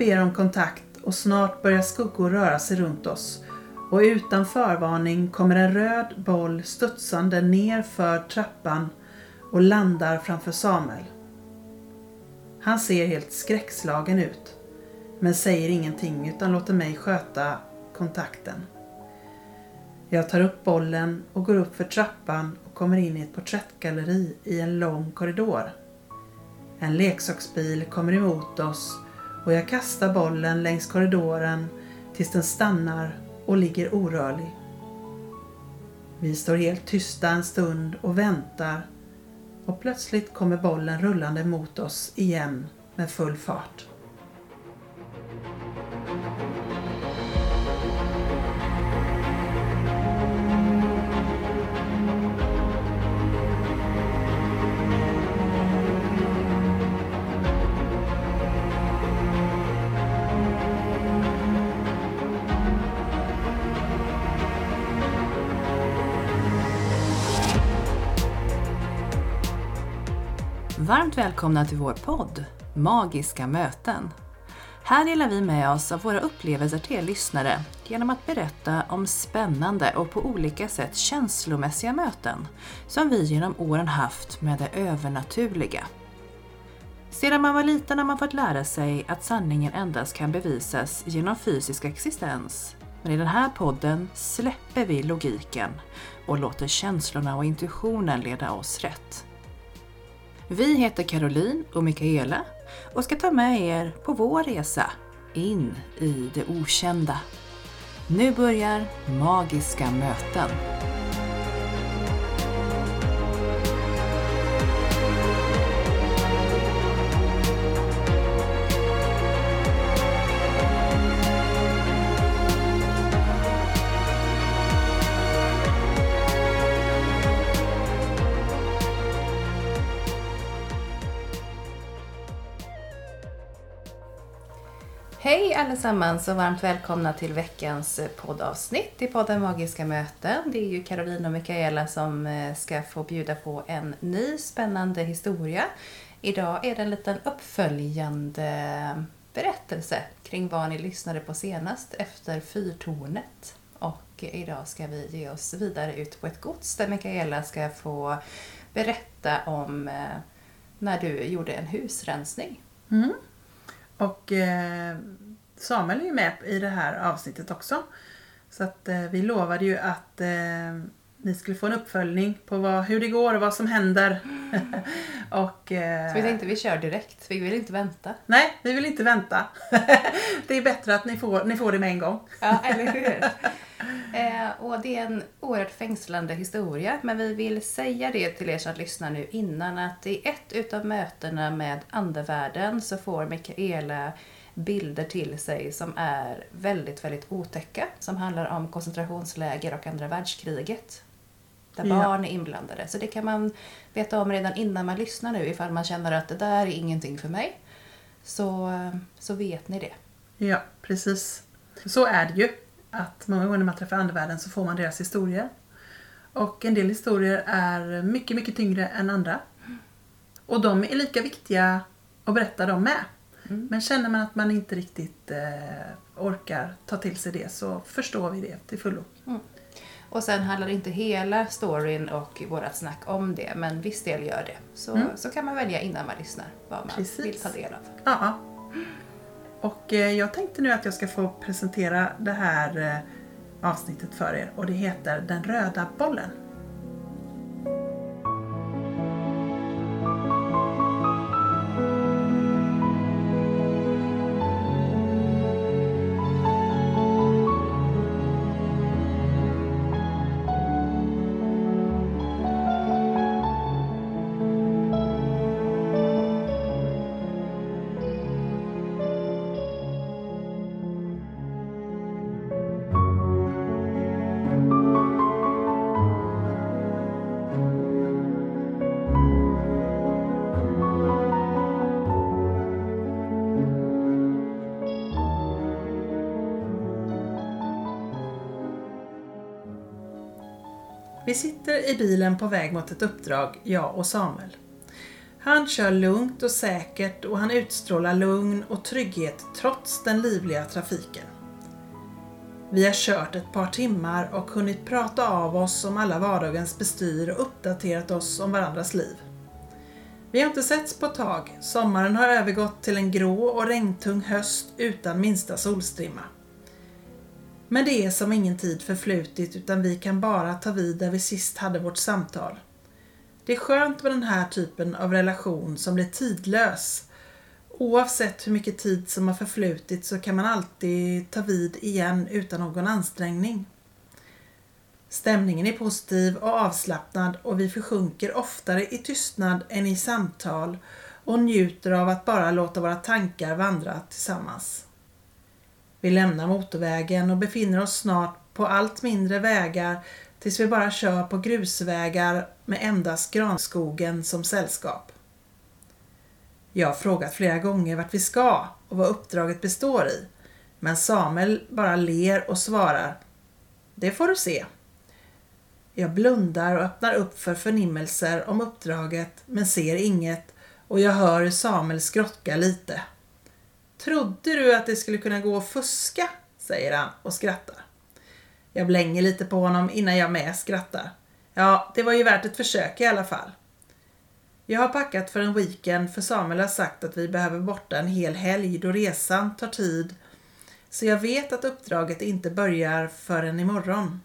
Ber om kontakt och snart börjar skuggor röra sig runt oss och utan förvarning kommer en röd boll studsande ner för trappan och landar framför Samuel. Han ser helt skräckslagen ut men säger ingenting utan låter mig sköta kontakten. Jag tar upp bollen och går upp för trappan och kommer in i ett porträttgalleri i en lång korridor. En leksaksbil kommer emot oss och jag kastar bollen längs korridoren tills den stannar och ligger orörlig. Vi står helt tysta en stund och väntar och plötsligt kommer bollen rullande mot oss igen med full fart. Välkomna till vår podd Magiska möten. Här delar vi med oss av våra upplevelser till er lyssnare genom att berätta om spännande och på olika sätt känslomässiga möten som vi genom åren haft med det övernaturliga. Sedan man var liten har man fått lära sig att sanningen endast kan bevisas genom fysisk existens. Men i den här podden släpper vi logiken och låter känslorna och intuitionen leda oss rätt. Vi heter Caroline och Mikaela och ska ta med er på vår resa in i det okända. Nu börjar Magiska möten. Allesammans och varmt välkomna till veckans eh, poddavsnitt i podden Magiska möten. Det är ju Caroline och Mikaela som eh, ska få bjuda på en ny spännande historia. Idag är det en liten uppföljande berättelse kring vad ni lyssnade på senast efter Fyrtornet. Och idag ska vi ge oss vidare ut på ett gods där Mikaela ska få berätta om eh, när du gjorde en husrensning. Mm. Och eh, Samuel är ju med i det här avsnittet också. Så att eh, vi lovade ju att eh, ni skulle få en uppföljning på vad, hur det går och vad som händer. och, eh, Så vi tänkte vi kör direkt, vi vill inte vänta. Nej, vi vill inte vänta. det är bättre att ni får, ni får det med en gång. Ja, eller hur? Eh, och det är en oerhört fängslande historia, men vi vill säga det till er som lyssnar nu innan att i ett utav mötena med andevärlden så får Mikaela bilder till sig som är väldigt, väldigt otäcka. Som handlar om koncentrationsläger och andra världskriget. Där Ja. barn är inblandade. Så det kan man veta om redan innan man lyssnar nu ifall man känner att det där är ingenting för mig. Så, så vet ni det. Ja, precis. Så är det ju. Att många gånger när man träffar andevärlden så får man deras historier. Och en del historier är mycket, mycket tyngre än andra. Och de är lika viktiga att berätta de med. Mm. Men känner man att man inte riktigt eh, orkar ta till sig det så förstår vi det till fullo. Och sen handlar inte hela storyn och vårat snack om det, men viss del gör det. Så, så kan man välja innan man lyssnar vad man Precis. vill ta del av. Ja. Och eh, jag tänkte nu att jag ska få presentera det här eh, avsnittet för er och det heter Den röda bollen. Sitter i bilen på väg mot ett uppdrag, jag och Samuel. Han kör lugnt och säkert och han utstrålar lugn och trygghet trots den livliga trafiken. Vi har kört ett par timmar och hunnit prata av oss om alla vardagens bestyr och uppdaterat oss om varandras liv. Vi har inte setts på ett tag. Sommaren har övergått till en grå och regntung höst utan minsta solstrimma. Men det är som ingen tid förflutit utan vi kan bara ta vid där vi sist hade vårt samtal. Det är skönt med den här typen av relation som blir tidlös. Oavsett hur mycket tid som har förflutit så kan man alltid ta vid igen utan någon ansträngning. Stämningen är positiv och avslappnad och vi försjunker oftare i tystnad än i samtal och njuter av att bara låta våra tankar vandra tillsammans. Vi lämnar motorvägen och befinner oss snart på allt mindre vägar tills vi bara kör på grusvägar med endast granskogen som sällskap. Jag har frågat flera gånger vart vi ska och vad uppdraget består i, men Samuel bara ler och svarar Det får du se. Jag blundar och öppnar upp för förnimmelser om uppdraget men ser inget och jag hör Samuel skrocka lite. Trodde du att det skulle kunna gå att fuska? säger han och skrattar. Jag blänger lite på honom innan jag med skrattar. Ja, det var ju värt ett försök i alla fall. Jag har packat för en weekend för Samuel har sagt att vi behöver borta en hel helg då resan tar tid. Så jag vet att uppdraget inte börjar förrän imorgon.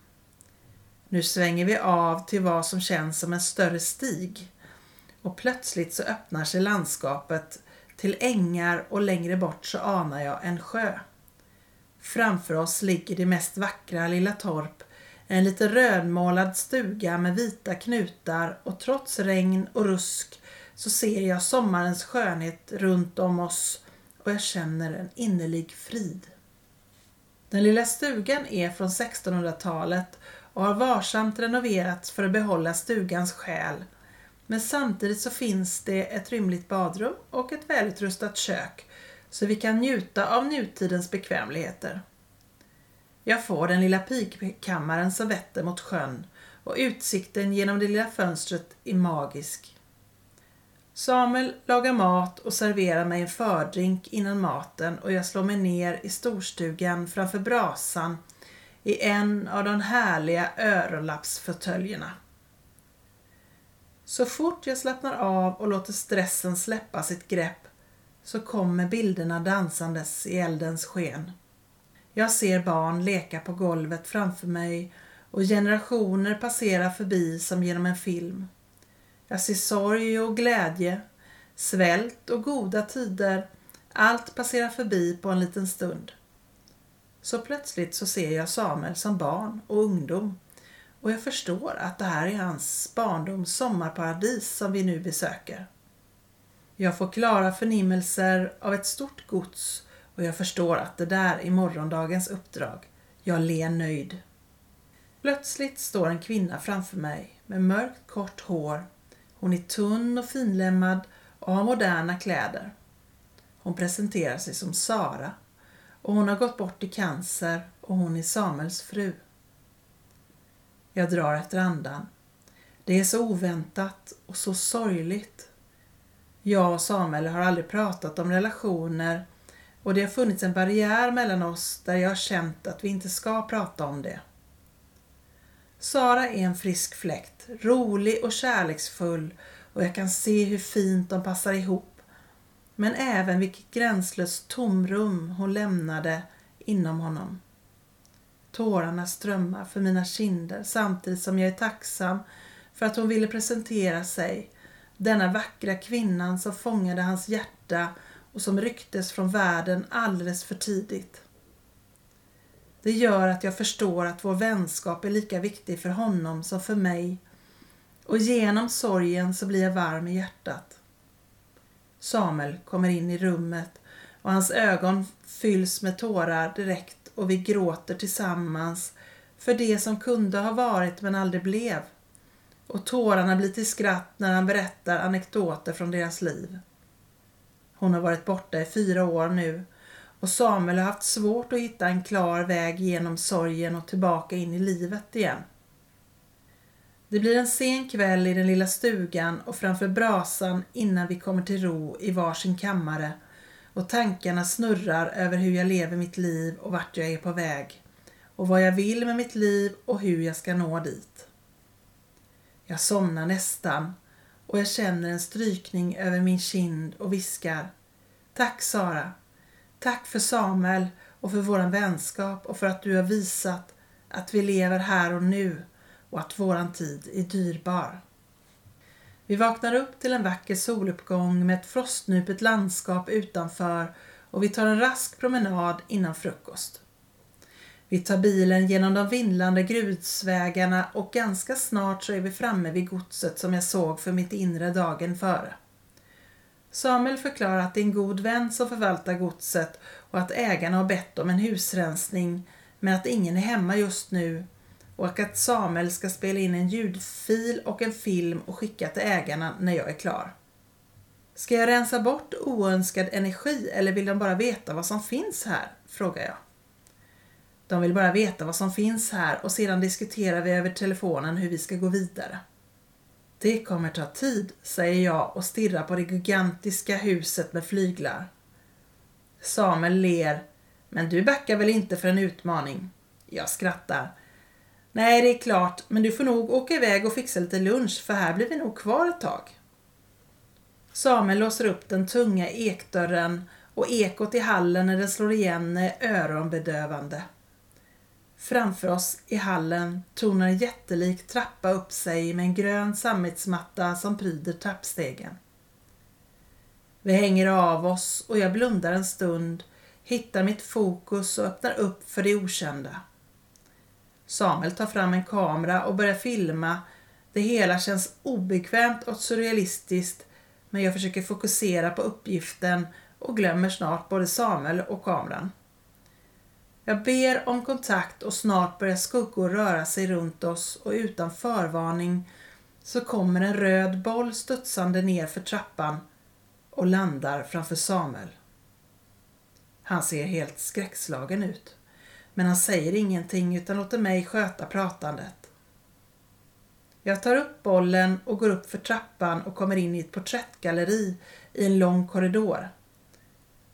Nu svänger vi av till vad som känns som en större stig. Och plötsligt så öppnar sig landskapet till ängar och längre bort så anar jag en sjö. Framför oss ligger det mest vackra lilla torp, en lite rödmålad stuga med vita knutar och trots regn och rusk så ser jag sommarens skönhet runt om oss och jag känner en innerlig frid. Den lilla stugan är från 1600-talet och har varsamt renoverats för att behålla stugans själ men samtidigt så finns det ett rymligt badrum och ett välutrustat kök så vi kan njuta av nutidens bekvämligheter. Jag får den lilla pikkammaren som vetter mot sjön och utsikten genom det lilla fönstret är magisk. Samuel lagar mat och serverar mig en fördrink innan maten och jag slår mig ner i storstugan framför brasan i en av de härliga öronlappsfåtöljerna. Så fort jag slappnar av och låter stressen släppa sitt grepp så kommer bilderna dansandes i eldens sken. Jag ser barn leka på golvet framför mig och generationer passera förbi som genom en film. Jag ser sorg och glädje, svält och goda tider. Allt passerar förbi på en liten stund. Så plötsligt så ser jag Samuel som barn och ungdom och jag förstår att det här är hans barndoms sommarparadis som vi nu besöker. Jag får klara förnimmelser av ett stort gods och jag förstår att det där är morgondagens uppdrag. Jag ler nöjd. Plötsligt står en kvinna framför mig med mörkt kort hår. Hon är tunn och finlemmad och har moderna kläder. Hon presenterar sig som Sara och hon har gått bort i cancer och hon är Samuels fru. Jag drar efter andan. Det är så oväntat och så sorgligt. Jag och Samuel har aldrig pratat om relationer och det har funnits en barriär mellan oss där jag har känt att vi inte ska prata om det. Sara är en frisk fläkt, rolig och kärleksfull och jag kan se hur fint de passar ihop. Men även vilket gränslöst tomrum hon lämnade inom honom. Tårarna strömmar för mina kinder samtidigt som jag är tacksam för att hon ville presentera sig, denna vackra kvinnan som fångade hans hjärta och som rycktes från världen alldeles för tidigt. Det gör att jag förstår att vår vänskap är lika viktig för honom som för mig och genom sorgen så blir jag varm i hjärtat. Samuel kommer in i rummet och hans ögon fylls med tårar direkt och vi gråter tillsammans för det som kunde ha varit men aldrig blev. Och tårarna blir till skratt när han berättar anekdoter från deras liv. Hon har varit borta i fyra år nu och Samuel har haft svårt att hitta en klar väg genom sorgen och tillbaka in i livet igen. Det blir en sen kväll i den lilla stugan och framför brasan innan vi kommer till ro i varsin kammare och tankarna snurrar över hur jag lever mitt liv och vart jag är på väg och vad jag vill med mitt liv och hur jag ska nå dit. Jag somnar nästan och jag känner en strykning över min kind och viskar Tack Sara! Tack för Samuel och för våran vänskap och för att du har visat att vi lever här och nu och att våran tid är dyrbar. Vi vaknar upp till en vacker soluppgång med ett frostnupet landskap utanför och vi tar en rask promenad innan frukost. Vi tar bilen genom de vindlande grusvägarna och ganska snart så är vi framme vid godset som jag såg för mitt inre dagen före. Samuel förklarar att det är en god vän som förvaltar godset och att ägarna har bett om en husrensning men att ingen är hemma just nu och att Samuel ska spela in en ljudfil och en film och skicka till ägarna när jag är klar. Ska jag rensa bort oönskad energi eller vill de bara veta vad som finns här? frågar jag. De vill bara veta vad som finns här och sedan diskuterar vi över telefonen hur vi ska gå vidare. Det kommer ta tid, säger jag och stirrar på det gigantiska huset med flyglar. Samuel ler. Men du backar väl inte för en utmaning? Jag skrattar. Nej, det är klart, men du får nog åka iväg och fixa lite lunch för här blir vi nog kvar ett tag. Samuel låser upp den tunga ekdörren och ekot i hallen när den slår igen är öronbedövande. Framför oss i hallen tornar en jättelik trappa upp sig med en grön sammetsmatta som pryder trappstegen. Vi hänger av oss och jag blundar en stund, hittar mitt fokus och öppnar upp för det okända. Samuel tar fram en kamera och börjar filma. Det hela känns obekvämt och surrealistiskt men jag försöker fokusera på uppgiften och glömmer snart både Samuel och kameran. Jag ber om kontakt och snart börjar skuggor röra sig runt oss och utan förvarning så kommer en röd boll studsande ner för trappan och landar framför Samuel. Han ser helt skräckslagen ut. Men han säger ingenting utan låter mig sköta pratandet. Jag tar upp bollen och går upp för trappan och kommer in i ett porträttgalleri i en lång korridor.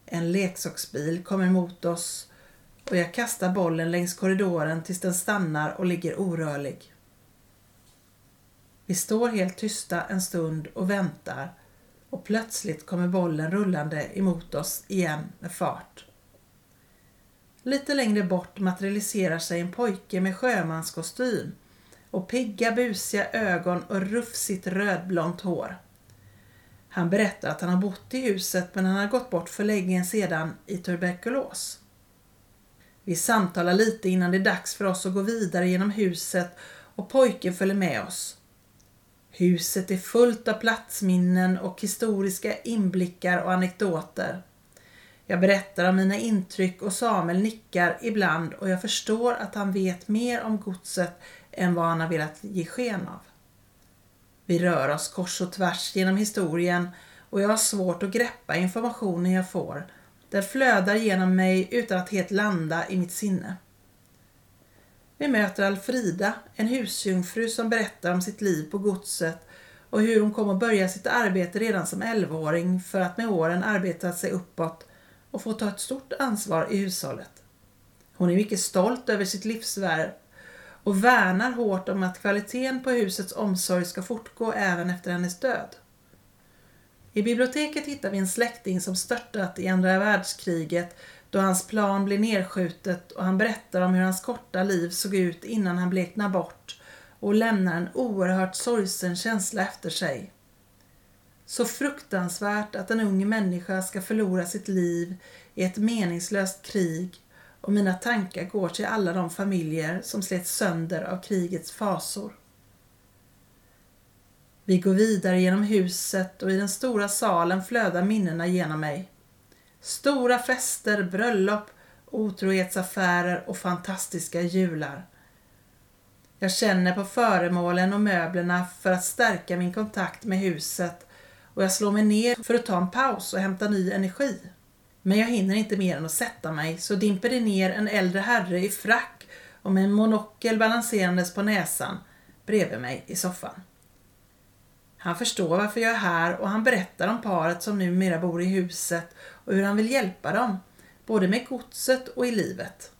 En leksaksbil kommer mot oss och jag kastar bollen längs korridoren tills den stannar och ligger orörlig. Vi står helt tysta en stund och väntar och plötsligt kommer bollen rullande emot oss igen med fart. Lite längre bort materialiserar sig en pojke med sjömanskostym och pigga busiga ögon och rufsigt rödblont hår. Han berättar att han har bott i huset men han har gått bort för länge sedan i tuberkulos. Vi samtalar lite innan det är dags för oss att gå vidare genom huset och pojken följer med oss. Huset är fullt av platsminnen och historiska inblickar och anekdoter. Jag berättar om mina intryck och Samuel nickar ibland och jag förstår att han vet mer om godset än vad han har velat ge sken av. Vi rör oss kors och tvärs genom historien och jag har svårt att greppa informationen jag får. Den flödar genom mig utan att helt landa i mitt sinne. Vi möter Alfrida, en husjungfru som berättar om sitt liv på godset och hur hon kom att börja sitt arbete redan som 11-åring för att med åren arbeta sig uppåt och får ta ett stort ansvar i hushållet. Hon är mycket stolt över sitt livsvärv och värnar hårt om att kvaliteten på husets omsorg ska fortgå även efter hennes död. I biblioteket hittar vi en släkting som störtat i andra världskriget då hans plan blir nedskjutet och han berättar om hur hans korta liv såg ut innan han bleknar bort och lämnar en oerhört sorgsen känsla efter sig. Så fruktansvärt att en ung människa ska förlora sitt liv i ett meningslöst krig och mina tankar går till alla de familjer som slets sönder av krigets fasor. Vi går vidare genom huset och i den stora salen flödar minnena genom mig. Stora fester, bröllop, otrohetsaffärer och fantastiska jular. Jag känner på föremålen och möblerna för att stärka min kontakt med huset och jag slår mig ner för att ta en paus och hämta ny energi. Men jag hinner inte mer än att sätta mig så dimper det ner en äldre herre i frack och med en monokel balanserandes på näsan bredvid mig i soffan. Han förstår varför jag är här och han berättar om paret som numera bor i huset och hur han vill hjälpa dem, både med godset och i livet.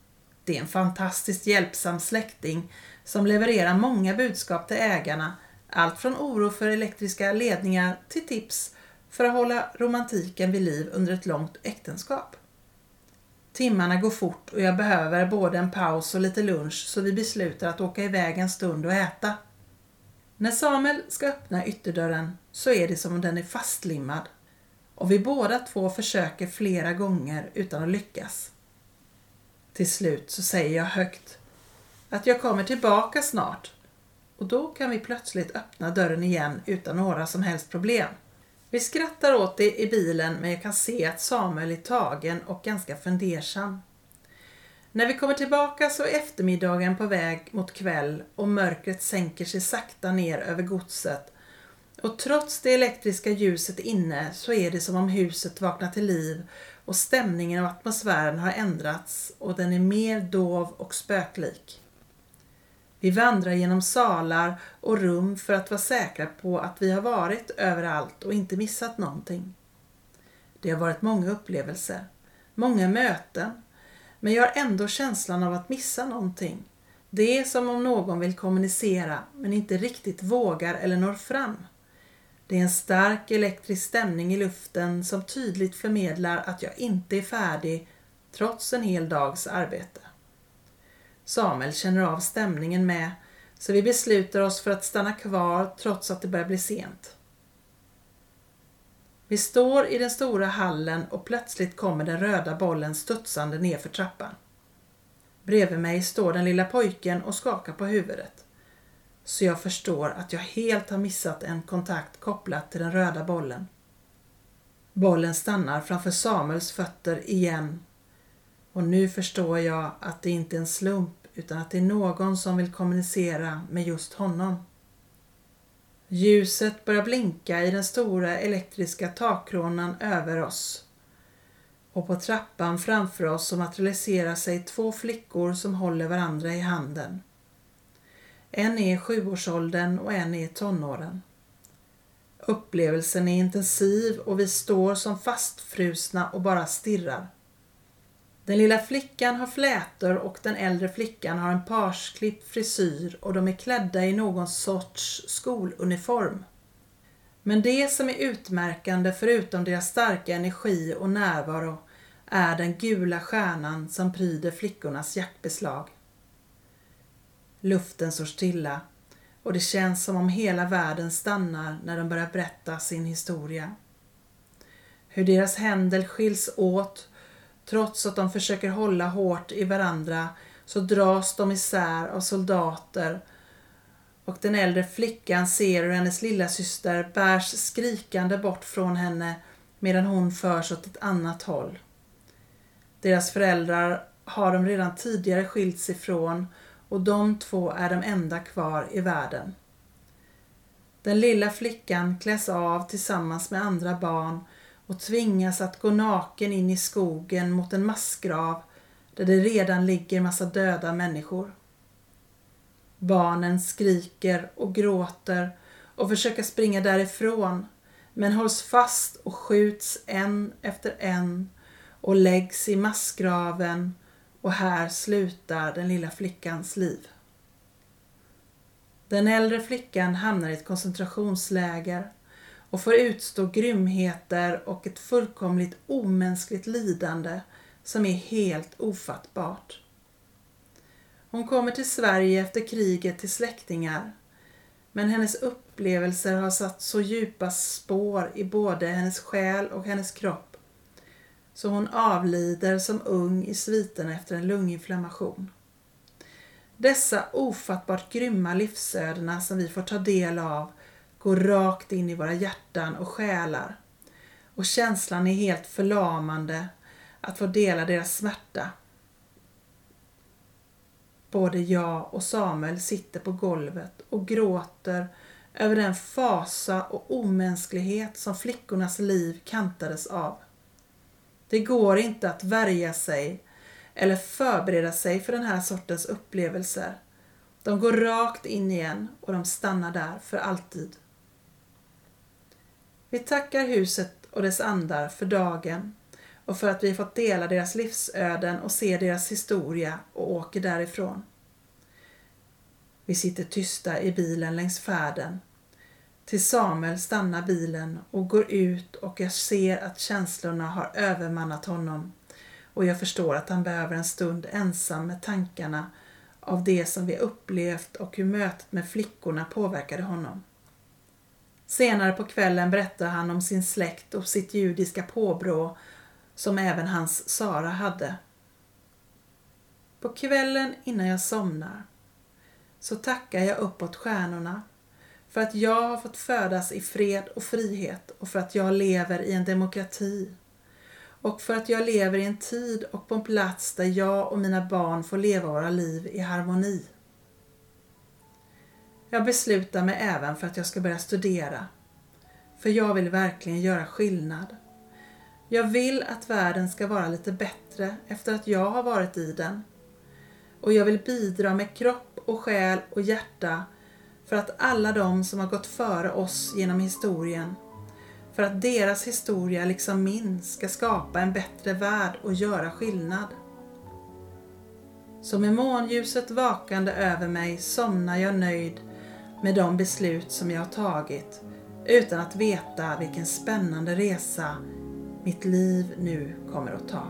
Det är en fantastiskt hjälpsam släkting som levererar många budskap till ägarna, allt från oro för elektriska ledningar till tips för att hålla romantiken vid liv under ett långt äktenskap. Timmarna går fort och jag behöver både en paus och lite lunch så vi beslutar att åka iväg en stund och äta. När Samuel ska öppna ytterdörren så är det som om den är fastlimmad och vi båda två försöker flera gånger utan att lyckas. Till slut så säger jag högt att jag kommer tillbaka snart och då kan vi plötsligt öppna dörren igen utan några som helst problem. Vi skrattar åt det i bilen men jag kan se att Samuel är tagen och ganska fundersam. När vi kommer tillbaka så är eftermiddagen på väg mot kväll och mörkret sänker sig sakta ner över godset. Och trots det elektriska ljuset inne så är det som om huset vaknar till liv och stämningen och atmosfären har ändrats och den är mer dov och spöklik. Vi vandrar genom salar och rum för att vara säkra på att vi har varit överallt och inte missat någonting. Det har varit många upplevelser, många möten, men jag har ändå känslan av att missa någonting. Det är som om någon vill kommunicera men inte riktigt vågar eller når fram. Det är en stark elektrisk stämning i luften som tydligt förmedlar att jag inte är färdig trots en hel dags arbete. Samuel känner av stämningen med så vi beslutar oss för att stanna kvar trots att det börjar bli sent. Vi står i den stora hallen och plötsligt kommer den röda bollen studsande nerför trappan. Bredvid mig står den lilla pojken och skakar på huvudet. Så jag förstår att jag helt har missat en kontakt kopplat till den röda bollen. Bollen stannar framför Samuels fötter igen och nu förstår jag att det inte är en slump utan att det är någon som vill kommunicera med just honom. Ljuset börjar blinka i den stora elektriska takkronan över oss. Och på trappan framför oss så materialiserar sig två flickor som håller varandra i handen. En är i sjuårsåldern och en är i tonåren. Upplevelsen är intensiv och vi står som fastfrusna och bara stirrar. Den lilla flickan har flätor och den äldre flickan har en parsklippt frisyr och de är klädda i någon sorts skoluniform. Men det som är utmärkande förutom deras starka energi och närvaro är den gula stjärnan som pryder flickornas jaktbeslag. Luften står stilla och det känns som om hela världen stannar när de börjar berätta sin historia. Hur deras händer skiljs åt Trots att de försöker hålla hårt i varandra så dras de isär av soldater och den äldre flickan ser hur hennes lilla syster bärs skrikande bort från henne medan hon förs åt ett annat håll. Deras föräldrar har de redan tidigare skilts ifrån och de två är de enda kvar i världen. Den lilla flickan kläs av tillsammans med andra barn och tvingas att gå naken in i skogen mot en massgrav där det redan ligger massa döda människor. Barnen skriker och gråter och försöker springa därifrån men hålls fast och skjuts en efter en och läggs i massgraven och här slutar den lilla flickans liv. Den äldre flickan hamnar i ett koncentrationsläger och får utstå grymheter och ett fullkomligt omänskligt lidande som är helt ofattbart. Hon kommer till Sverige efter kriget till släktingar men hennes upplevelser har satt så djupa spår i både hennes själ och hennes kropp så hon avlider som ung i sviterna efter en lunginflammation. Dessa ofattbart grymma livsödena som vi får ta del av går rakt in i våra hjärtan och själar. Och känslan är helt förlamande att få dela deras smärta. Både jag och Samuel sitter på golvet och gråter över den fasa och omänsklighet som flickornas liv kantades av. Det går inte att värja sig eller förbereda sig för den här sortens upplevelser. De går rakt in igen och de stannar där för alltid. Vi tackar huset och dess andar för dagen och för att vi fått dela deras livsöden och se deras historia och åker därifrån. Vi sitter tysta i bilen längs färden. Till Samuel stannar bilen och går ut och jag ser att känslorna har övermannat honom och jag förstår att han behöver en stund ensam med tankarna av det som vi upplevt och hur mötet med flickorna påverkade honom. Senare på kvällen berättar han om sin släkt och sitt judiska påbrå som även hans Sara hade. På kvällen innan jag somnar så tackar jag uppåt stjärnorna för att jag har fått födas i fred och frihet och för att jag lever i en demokrati och för att jag lever i en tid och på en plats där jag och mina barn får leva våra liv i harmoni. Jag beslutar mig även för att jag ska börja studera. För jag vill verkligen göra skillnad. Jag vill att världen ska vara lite bättre efter att jag har varit i den. Och jag vill bidra med kropp och själ och hjärta för att alla de som har gått före oss genom historien, för att deras historia liksom min ska skapa en bättre värld och göra skillnad. Så med månljuset vakande över mig somnar jag nöjd med de beslut som jag har tagit utan att veta vilken spännande resa mitt liv nu kommer att ta.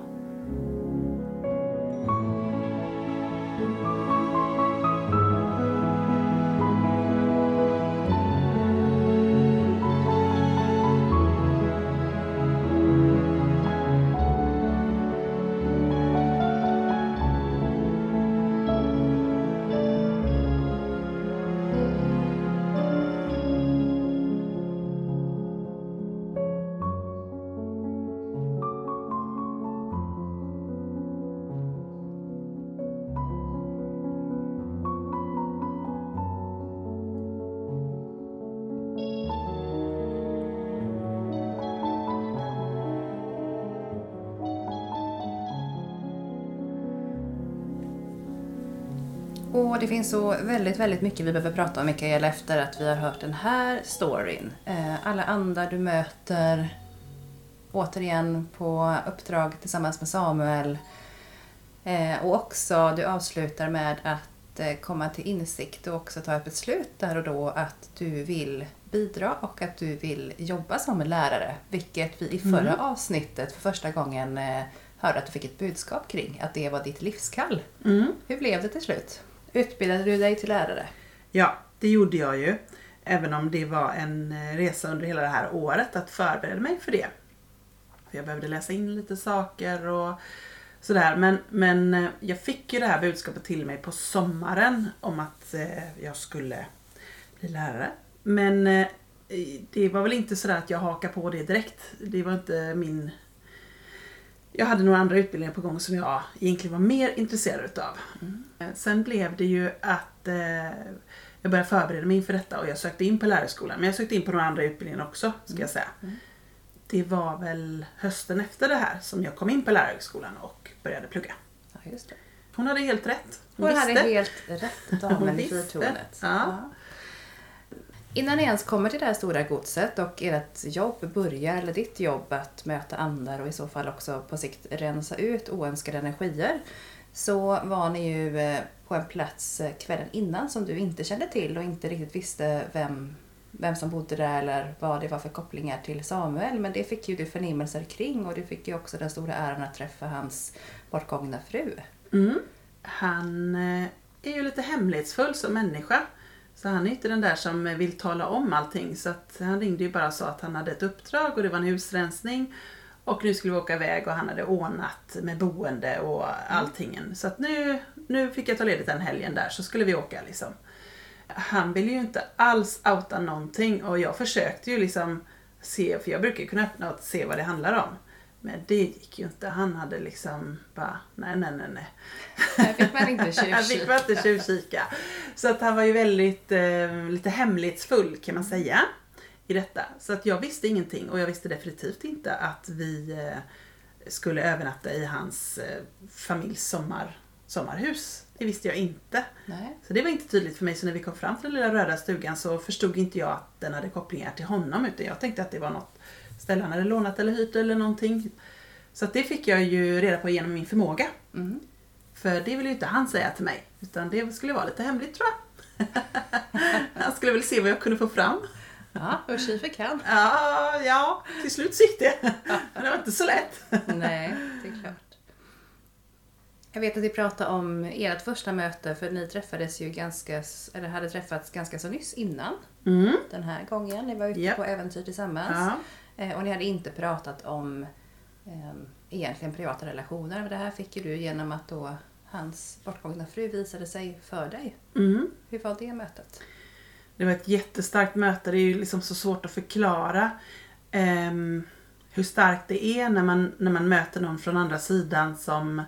Finns så väldigt, väldigt mycket vi behöver prata om Mikael efter att vi har hört den här storyn. Eh, alla andar du möter, återigen på uppdrag tillsammans med Samuel. Eh, och också, du avslutar med att eh, komma till insikt och också ta ett beslut där och då att du vill bidra och att du vill jobba som lärare. Vilket vi i förra Mm. avsnittet för första gången hörde att du fick ett budskap kring, att det var ditt livskall. Mm. Hur blev det till slut? Utbildade du dig till lärare? Ja, det gjorde jag ju. Även om det var en eh, resa under hela det här året att förbereda mig för det. För jag behövde läsa in lite saker och sådär. Men, men eh, jag fick ju det här budskapet till mig på sommaren om att eh, jag skulle bli lärare. Men det var väl inte sådär att jag hakade på det direkt. Det var inte min... Jag hade några andra utbildningar på gång som jag egentligen var mer intresserad utav. Eh, Sen blev det ju att eh, jag började förbereda mig inför detta och jag sökte in på lärarskolan. Men jag sökte in på några andra utbildningar också, ska jag säga. Mm. Det var väl hösten efter det här som jag kom in på lärarhögskolan och började plugga. Ja, just det. Hon hade helt rätt. Hon hade visste. helt rätt, Hon damen i fyrtornet. Ja. Innan ni ens kommer till det här stora godset och ert jobb börjar, eller ditt jobb att möta andar och i så fall också på sikt rensa ut oönskade energier, så var ni ju eh, på en plats eh, kvällen innan som du inte kände till och inte riktigt visste vem, vem som bodde där eller vad det var för kopplingar till Samuel. Men det fick ju du förnimmelser kring och du fick ju också den stora äran att träffa hans bortgångna fru. Mm. Han eh, är ju lite hemlighetsfull som människa. Så han är inte den där som vill tala om allting. Så att han ringde ju bara och sa att han hade ett uppdrag och det var en husrensning. Och nu skulle vi åka iväg och han hade ordnat med boende och allting. Så att nu, nu fick jag ta ledigt den helgen där så skulle vi åka liksom. Han ville ju inte alls outa någonting och jag försökte ju liksom se, för jag brukar ju kunna öppna och se vad det handlar om. Men det gick ju inte. Han hade liksom bara, nej nej nej nej. Här fick man inte Han fick man inte tjuvkika. Så att han var ju väldigt eh, lite hemlighetsfull kan man säga i detta. Så att jag visste ingenting och jag visste definitivt inte att vi eh, skulle övernatta i hans eh, familjs sommar, sommarhus. Det visste jag inte. Nej. Så det var inte tydligt för mig. Så när vi kom fram till den lilla röda stugan så förstod inte jag att den hade kopplingar till honom. Utan jag tänkte att det var något ställe han hade lånat eller hyrt eller någonting. Så att det fick jag ju reda på genom min förmåga. Mm. För det ville ju inte han säga till mig. Utan det skulle vara lite hemligt tror jag. han skulle väl se vad jag kunde få fram. Ja, och Schiffer kan. Ja, ja, till slut gick det. Men det var inte så lätt. Nej, det är klart. Jag vet att vi pratade om ert första möte för ni träffades ju ganska, eller hade träffats ganska så nyss innan Mm. den här gången. Ni var ute Japp. på äventyr tillsammans. Ja. Eh, Och ni hade inte pratat om eh, egentligen privata relationer. Men det här fick ju du genom att då hans bortgångna fru visade sig för dig. Mm. Hur var det mötet? Det var ett jättestarkt möte. Det är ju liksom så svårt att förklara ehm, hur starkt det är när man, när man möter någon från andra sidan som,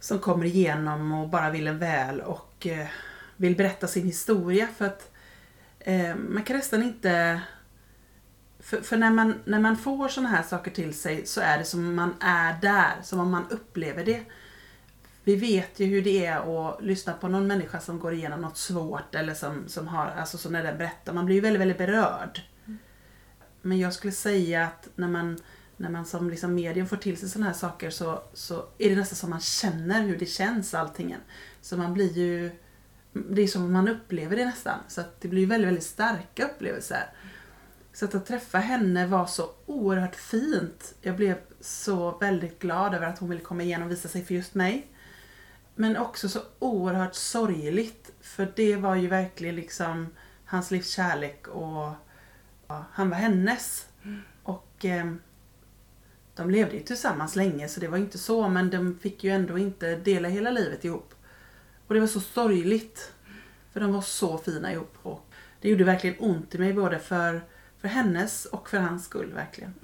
som kommer igenom och bara vill en väl och eh, vill berätta sin historia. För att eh, man kan nästan inte... För, för när, man, när man får sådana här saker till sig så är det som om man är där, som om man upplever det. Vi vet ju hur det är att lyssna på någon människa som går igenom något svårt eller som, som har, alltså så när den berättar, man blir ju väldigt, väldigt berörd. Men jag skulle säga att när man, när man som liksom medium får till sig sådana här saker så, så är det nästan som man känner hur det känns alltingen. Så man blir ju, det är som man upplever det nästan. Så att det blir ju väldigt, väldigt starka upplevelser. Så att, att träffa henne var så oerhört fint. Jag blev så väldigt glad över att hon ville komma igen och visa sig för just mig. Men också så oerhört sorgligt. För det var ju verkligen liksom hans livs kärlek och ja, han var hennes. Och eh, de levde ju tillsammans länge så det var inte så men de fick ju ändå inte dela hela livet ihop. Och det var så sorgligt. För de var så fina ihop. Och det gjorde verkligen ont i mig både för, för hennes och för hans skull verkligen.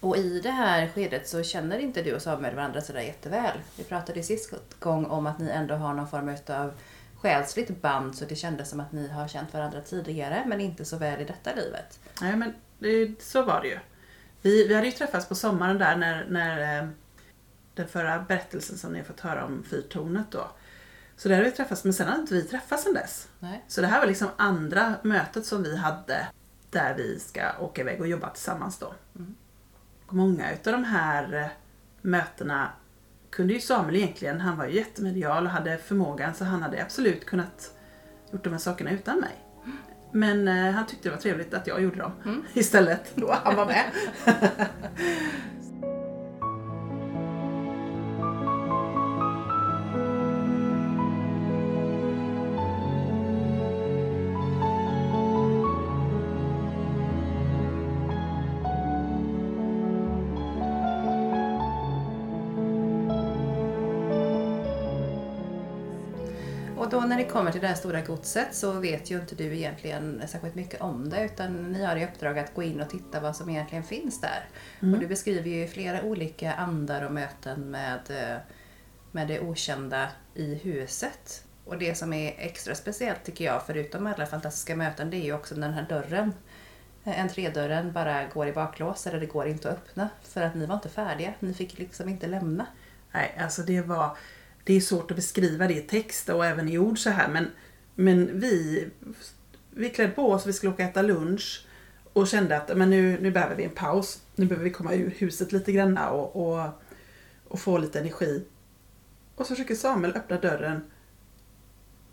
Och i det här skedet så känner inte du och Samuel varandra sådär jätteväl. Vi pratade sist gång om att ni ändå har någon form av själsligt band så det kändes som att ni har känt varandra tidigare men inte så väl i detta livet. Nej men det, så var det ju. Vi, vi hade ju träffats på sommaren där när, när eh, den förra berättelsen som ni har fått höra om fyrtornet då. Så där hade vi träffats men sen hade inte vi träffats sen dess. Nej. Så det här var liksom andra mötet som vi hade där vi ska åka iväg och jobba tillsammans då. Många utav de här eh, mötena kunde ju Samuel egentligen, han var ju jättemedial och hade förmågan så han hade absolut kunnat gjort de här sakerna utan mig. Men eh, han tyckte det var trevligt att jag gjorde dem istället då han var med. Det kommer till det här stora godset så vet ju inte du egentligen särskilt mycket om det utan ni har i uppdrag att gå in och titta vad som egentligen finns där. Och du beskriver ju flera olika andar och möten med, eh, med det okända i huset. Och det som är extra speciellt tycker jag, förutom alla fantastiska möten, det är ju också den här dörren. Eh, Entrédörren bara går i baklås eller det går inte att öppna för att ni var inte färdiga. Ni fick liksom inte lämna. Nej, alltså det var... Det är svårt att beskriva det i text och även i ord så här men, men vi, vi klädde på oss, vi skulle åka och äta lunch och kände att men nu, nu behöver vi en paus. Nu behöver vi komma ur huset lite grann och, och, och få lite energi. Och så försöker Samuel öppna dörren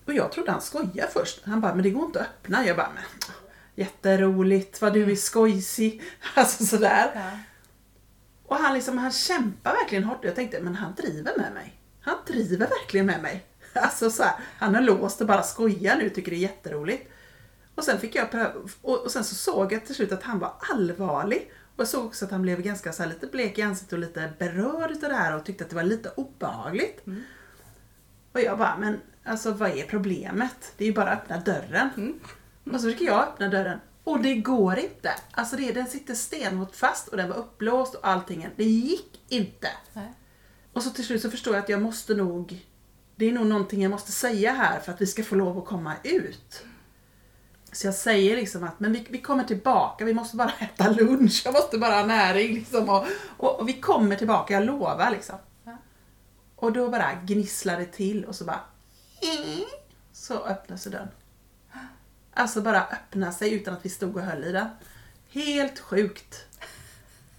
och jag trodde han skojade först. Han bara, men det går inte att öppna. Jag bara, men jätteroligt, vad du är skojsig. Alltså sådär. Och han, liksom, han kämpar verkligen hårt. Jag tänkte, men han driver med mig. Han driver verkligen med mig. Alltså så här, han har låst och bara skojar nu, tycker det är jätteroligt. Och sen fick jag pröva, och, och sen så såg jag till slut att han var allvarlig. Och jag såg också att han blev ganska så här, lite blek i ansiktet och lite berörd utav det här och tyckte att det var lite obehagligt. Och jag bara, men alltså vad är problemet? Det är ju bara att öppna dörren. Och så försöker jag öppna dörren. Och det går inte. Alltså det, den sitter stenhårt fast och den var upplåst och allting. Det gick inte. Nej. Och så till slut så förstår jag att jag måste nog, det är nog någonting jag måste säga här för att vi ska få lov att komma ut. Så jag säger liksom att men vi, vi kommer tillbaka, vi måste bara äta lunch, jag måste bara ha näring liksom och, och, och vi kommer tillbaka, jag lovar liksom. Ja. Och då bara gnisslar det till och så bara så öppnar sig dörren. Alltså bara öppna sig utan att vi stod och höll i den. Helt sjukt.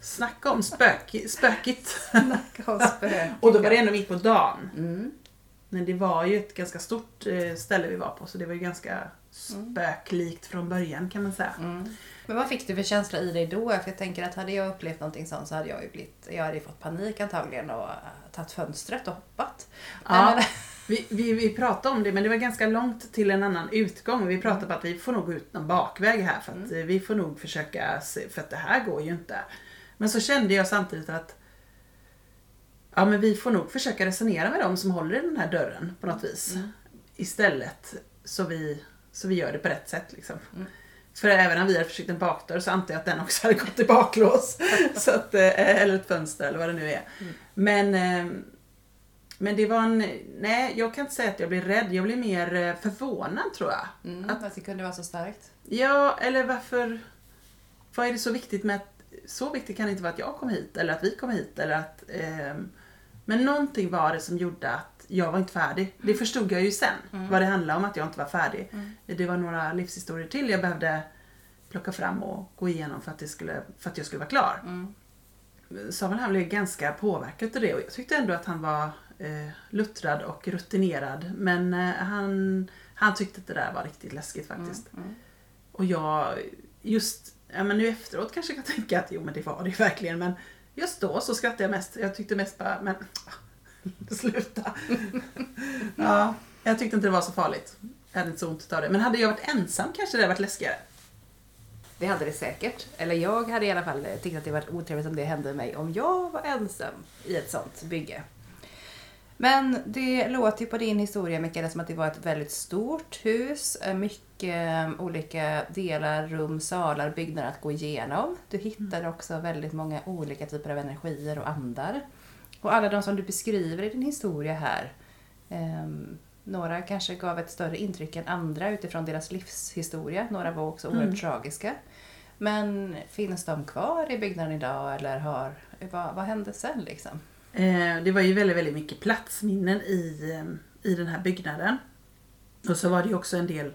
Snacka om spök, spökigt. Snacka om spökigt. och då var det ändå mitt på dagen. Mm. Men det var ju ett ganska stort eh, ställe vi var på så det var ju ganska spöklikt från början kan man säga. Mm. Men vad fick du för känsla i dig då? För jag tänker att hade jag upplevt någonting sånt så hade jag ju blivit, jag hade fått panik antagligen och äh, tagit fönstret och hoppat. Ja, men- vi, vi, vi pratade om det men det var ganska långt till en annan utgång. Vi pratade på att vi får nog gå ut någon bakväg här för att eh, vi får nog försöka se, för att det här går ju inte. Men så kände jag samtidigt att ja men vi får nog försöka resonera med dem som håller i den här dörren på något vis. Istället så vi, så vi gör det på rätt sätt liksom. För även om vi hade försökt en bakdörr så antar jag att den också hade gått i baklås. så att, eh, eller ett fönster eller vad det nu är. Men eh, men det var en, nej jag kan inte säga att jag blev rädd, jag blev mer eh, förvånad tror jag. Mm, att det kunde vara så starkt. Ja, eller varför, vad är det så viktigt med att, så viktigt kan det inte vara att jag kom hit eller att vi kom hit eller att, ehm, men någonting var det som gjorde att jag var inte färdig. Det förstod jag ju sen, vad det handlade om att jag inte var färdig. Det var några livshistorier till jag behövde plocka fram och gå igenom för att, det skulle, för att jag skulle vara klar. Mm. Samuel han blev ganska påverkad av det och jag tyckte ändå att han var eh, luttrad och rutinerad. Men eh, han, han tyckte att det där var riktigt läskigt faktiskt. Mm. Och jag, just ja, men nu efteråt kanske jag kan tänka att jo men det var det ju verkligen. Men just då så skrattade jag mest. Jag tyckte mest bara, men sluta. ja, jag tyckte inte det var så farligt. Jag hade inte så ont av det. Men hade jag varit ensam kanske det hade varit läskigare. Det hade det säkert. Eller jag hade i alla fall tyckt att det varit otrevligt om det hände mig om jag var ensam i ett sånt bygge. Men det låter ju på din historia Mikaela som att det var ett väldigt stort hus. eh, Mycket eh, olika delar, rum, salar, byggnader att gå igenom. Du hittade också väldigt många olika typer av energier och andar. Och alla de som du beskriver i din historia här. ehm, några kanske gav ett större intryck än andra utifrån deras livshistoria. Några var också oerhört Mm. tragiska. Men finns de kvar i byggnaden idag eller har, vad, vad hände sen liksom? Eh, det var ju väldigt, väldigt mycket platsminnen i, eh, i den här byggnaden. Och så var det ju också en del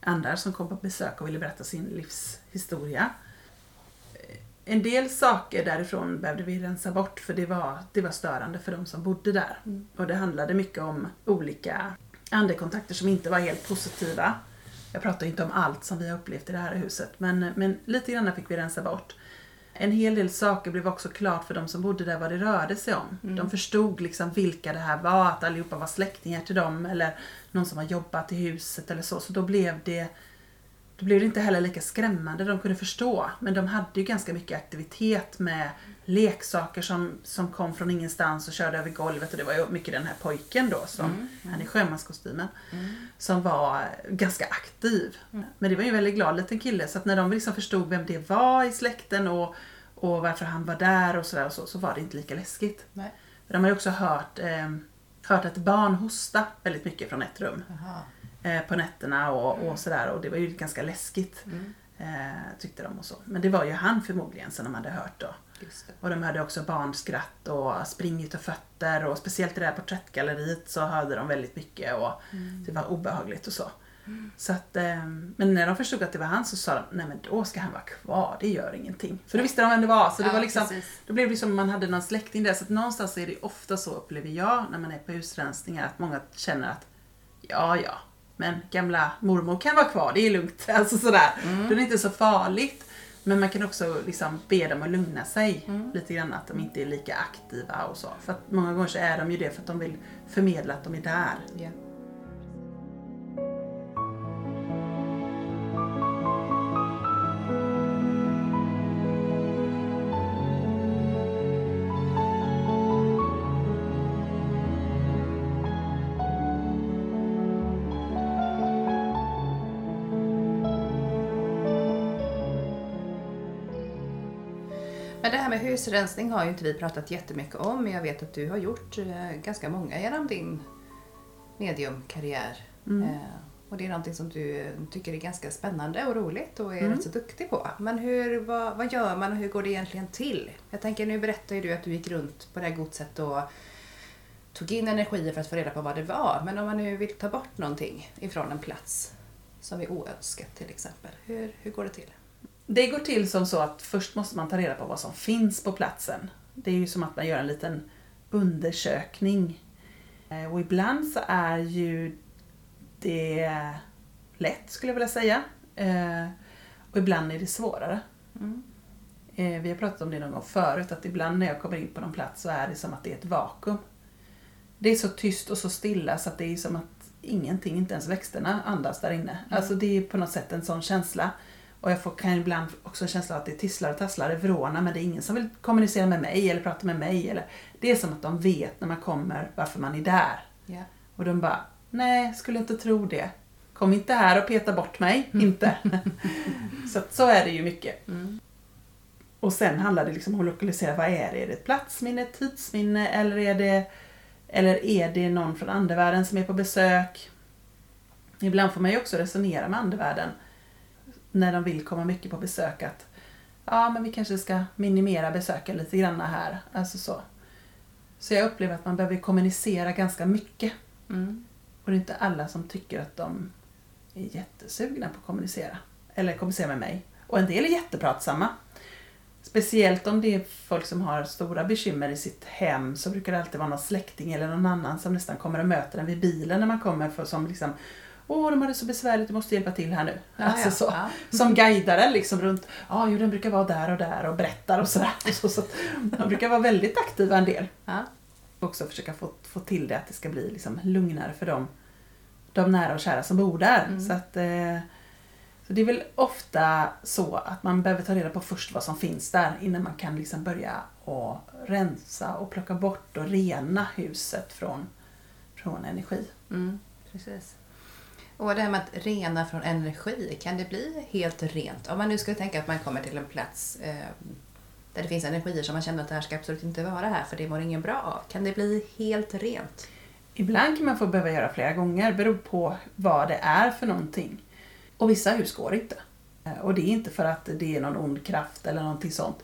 andra som kom på besök och ville berätta sin livshistoria. Eh, en del saker därifrån behövde vi rensa bort för det var, det var störande för de som bodde där. Och det handlade mycket om olika andekontakter som inte var helt positiva. Jag pratar inte om allt som vi har upplevt i det här huset men, men lite grann fick vi rensa bort. En hel del saker blev också klart för de som bodde där vad det rörde sig om. De förstod liksom vilka det här var, att allihopa var släktingar till dem eller någon som har jobbat i huset eller så. Så då blev det då blev det inte heller lika skrämmande, de kunde förstå. Men de hade ju ganska mycket aktivitet med leksaker som, som kom från ingenstans och körde över golvet. Och det var ju mycket den här pojken då, som, han i sjömanskostymen, som var ganska aktiv. Men det var ju en väldigt glad liten kille, så att när de liksom förstod vem det var i släkten och, och varför han var där och sådär, så, så var det inte lika läskigt. Nej. De har ju också hört, eh, hört ett barn hosta väldigt mycket från ett rum Jaha. Eh, på nätterna och, och sådär och det var ju ganska läskigt. Eh, tyckte de och så. Men det var ju han förmodligen som de hade hört då. Och de hörde också barnskratt och spring utav fötter och speciellt i det här porträttgalleriet så hörde de väldigt mycket och det var obehagligt och så. så att, eh, men när de förstod att det var han så sa de, nej men då ska han vara kvar, det gör ingenting. För då visste de vem det var. Så det Ja, var liksom, precis. då blev det som om man hade någon släkting där. Så att någonstans är det ofta så upplever jag när man är på husrensningar att många känner att ja, ja, men gamla mormor kan vara kvar, det är lugnt. Alltså sådär. Då är det inte så farligt. Men man kan också liksom be dem att lugna sig lite grann, att de inte är lika aktiva och så. För att många gånger så är de ju det för att de vill förmedla att de är där. Ja. Men det här med husrensning har ju inte vi pratat jättemycket om, men jag vet att du har gjort eh, ganska många genom din mediumkarriär. Eh, och det är någonting som du tycker är ganska spännande och roligt och är rätt så duktig på. Men hur, vad, vad gör man och hur går det egentligen till? Jag tänker, nu berättar ju du att du gick runt på det här godset och tog in energier för att få reda på vad det var. Men om man nu vill ta bort någonting ifrån en plats som är oönskat till exempel. Hur, hur går det till? Det går till som så att först måste man ta reda på vad som finns på platsen. Det är ju som att man gör en liten undersökning. Eh, och ibland så är ju det lätt skulle jag vilja säga. Eh, och ibland är det svårare. Mm. Eh, vi har pratat om det någon gång förut, att ibland när jag kommer in på någon plats så är det som att det är ett vakuum. Det är så tyst och så stilla så att det är som att ingenting, inte ens växterna andas där inne. Mm. Alltså det är på något sätt en sån känsla. Och jag får, kan ibland också en känsla av att det tisslar och tasslar i vrårna men det är ingen som vill kommunicera med mig eller prata med mig. Eller, det är som att de vet när man kommer varför man är där. Yeah. Och de bara, nej, skulle inte tro det. Kom inte här och peta bort mig, mm. inte. så, så är det ju mycket. Mm. Och sen handlar det liksom om att lokalisera, vad är det? Är det ett platsminne, ett tidsminne eller är det, eller är det någon från andevärlden som är på besök? Ibland får man ju också resonera med andevärlden när de vill komma mycket på besök att ja, men vi kanske ska minimera besöken lite grann här. Alltså så. Så jag upplever att man behöver kommunicera ganska mycket. Mm. Och det är inte alla som tycker att de är jättesugna på att kommunicera. Eller kommunicera med mig. Och en del är jättepratsamma. Speciellt om det är folk som har stora bekymmer i sitt hem så brukar det alltid vara någon släkting eller någon annan som nästan kommer och möter en vid bilen när man kommer för, som liksom Åh, de har det så besvärligt, du måste hjälpa till här nu. Ja, alltså så. Ja. Som guidar en liksom runt, ja jo den brukar vara där och där och berättar och sådär. Så, så de brukar vara väldigt aktiva en del. Ja. Också försöka få, få till det att det ska bli liksom lugnare för dem, de nära och kära som bor där. Mm. Så att eh, så det är väl ofta så att man behöver ta reda på först vad som finns där innan man kan liksom börja att rensa och plocka bort och rena huset från, från energi. Mm, precis. Och det här med att rena från energi, kan det bli helt rent? Om man nu skulle tänka att man kommer till en plats eh, där det finns energier som man känner att det här ska absolut inte vara här för det mår ingen bra av. Kan det bli helt rent? Ibland kan man få behöva göra flera gånger, beror på vad det är för någonting. Och vissa hus går inte. Eh, och det är inte för att det är någon ond kraft eller någonting sånt.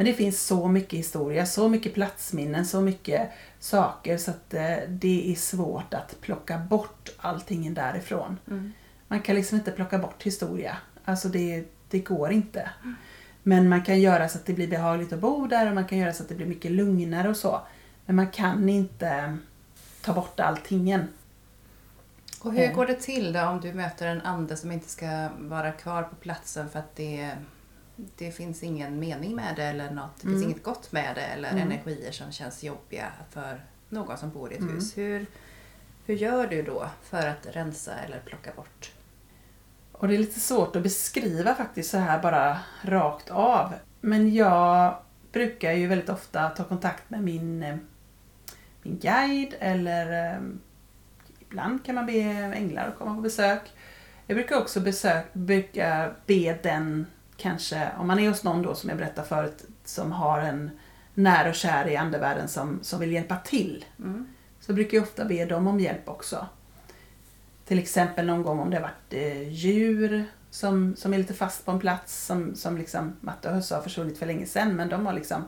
Men det finns så mycket historia, så mycket platsminnen, så mycket saker så att eh, det är svårt att plocka bort allting därifrån. Mm. Man kan liksom inte plocka bort historia. Alltså det, det går inte. Mm. Men man kan göra så att det blir behagligt att bo där och man kan göra så att det blir mycket lugnare och så. Men man kan inte ta bort allting. Och hur går det till då om du möter en ande som inte ska vara kvar på platsen för att det, det finns ingen mening med det eller något, det finns mm. inget gott med det eller mm. energier som känns jobbiga för någon som bor i ett mm. hus. Hur, hur gör du då för att rensa eller plocka bort? Och det är lite svårt att beskriva faktiskt så här bara rakt av. Men jag brukar ju väldigt ofta ta kontakt med min, eh, min guide eller eh, ibland kan man be änglar att komma på besök. Jag brukar också besök, brukar be den kanske, om man är hos någon då som jag berättade förut, som har en nära och kär i andevärlden som, som vill hjälpa till. Mm. Så brukar jag ofta be dem om hjälp också. Till exempel någon gång om det har varit eh, djur som, som är lite fast på en plats som, som liksom Matte och Husse har försvunnit för länge sedan men de har liksom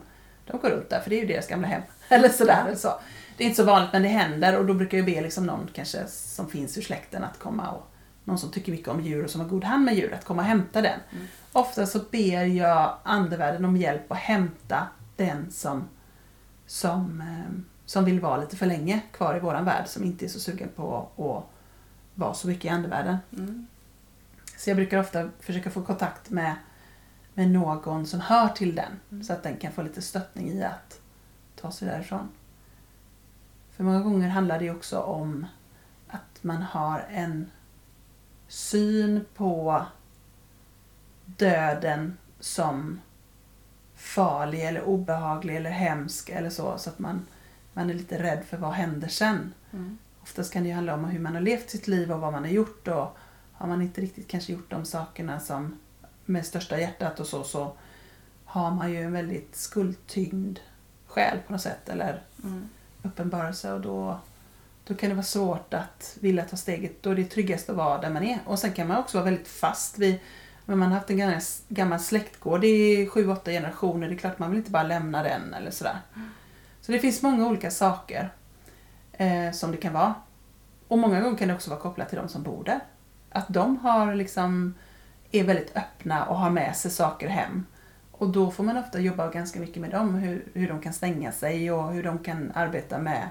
de går runt där för det är ju deras gamla hem. Eller sådär. Eller så. Det är inte så vanligt men det händer och då brukar jag be liksom någon kanske som finns ur släkten att komma och någon som tycker mycket om djur och som har god hand med djur att komma och hämta den. Mm. Ofta så ber jag andevärlden om hjälp att hämta den som, som, eh, som vill vara lite för länge kvar i våran värld som inte är så sugen på att vara så mycket i andevärlden. Mm. Så jag brukar ofta försöka få kontakt med, med någon som hör till den mm. så att den kan få lite stöttning i att ta sig därifrån. För många gånger handlar det också om att man har en syn på döden som farlig eller obehaglig eller hemsk eller så. Så att man, man är lite rädd för vad händer sen. Mm. Oftast kan det ju handla om hur man har levt sitt liv och vad man har gjort. Och har man inte riktigt kanske gjort de sakerna som med största hjärtat och så, så har man ju en väldigt skuldtyngd själ på något sätt. Eller mm. uppenbarelse och då, då kan det vara svårt att vilja ta steget. Då är det tryggast att vara där man är. Och sen kan man också vara väldigt fast vid men man har haft en gammal, släktgård i sju, åtta generationer. Det är klart man vill inte bara lämna den eller sådär. Så det finns många olika saker. eh, som det kan vara. Och många gånger kan det också vara kopplat till de som bor där. Att de har liksom, är väldigt öppna och har med sig saker hem. Och då får man ofta jobba ganska mycket med dem, hur, hur de kan stänga sig och hur de kan arbeta med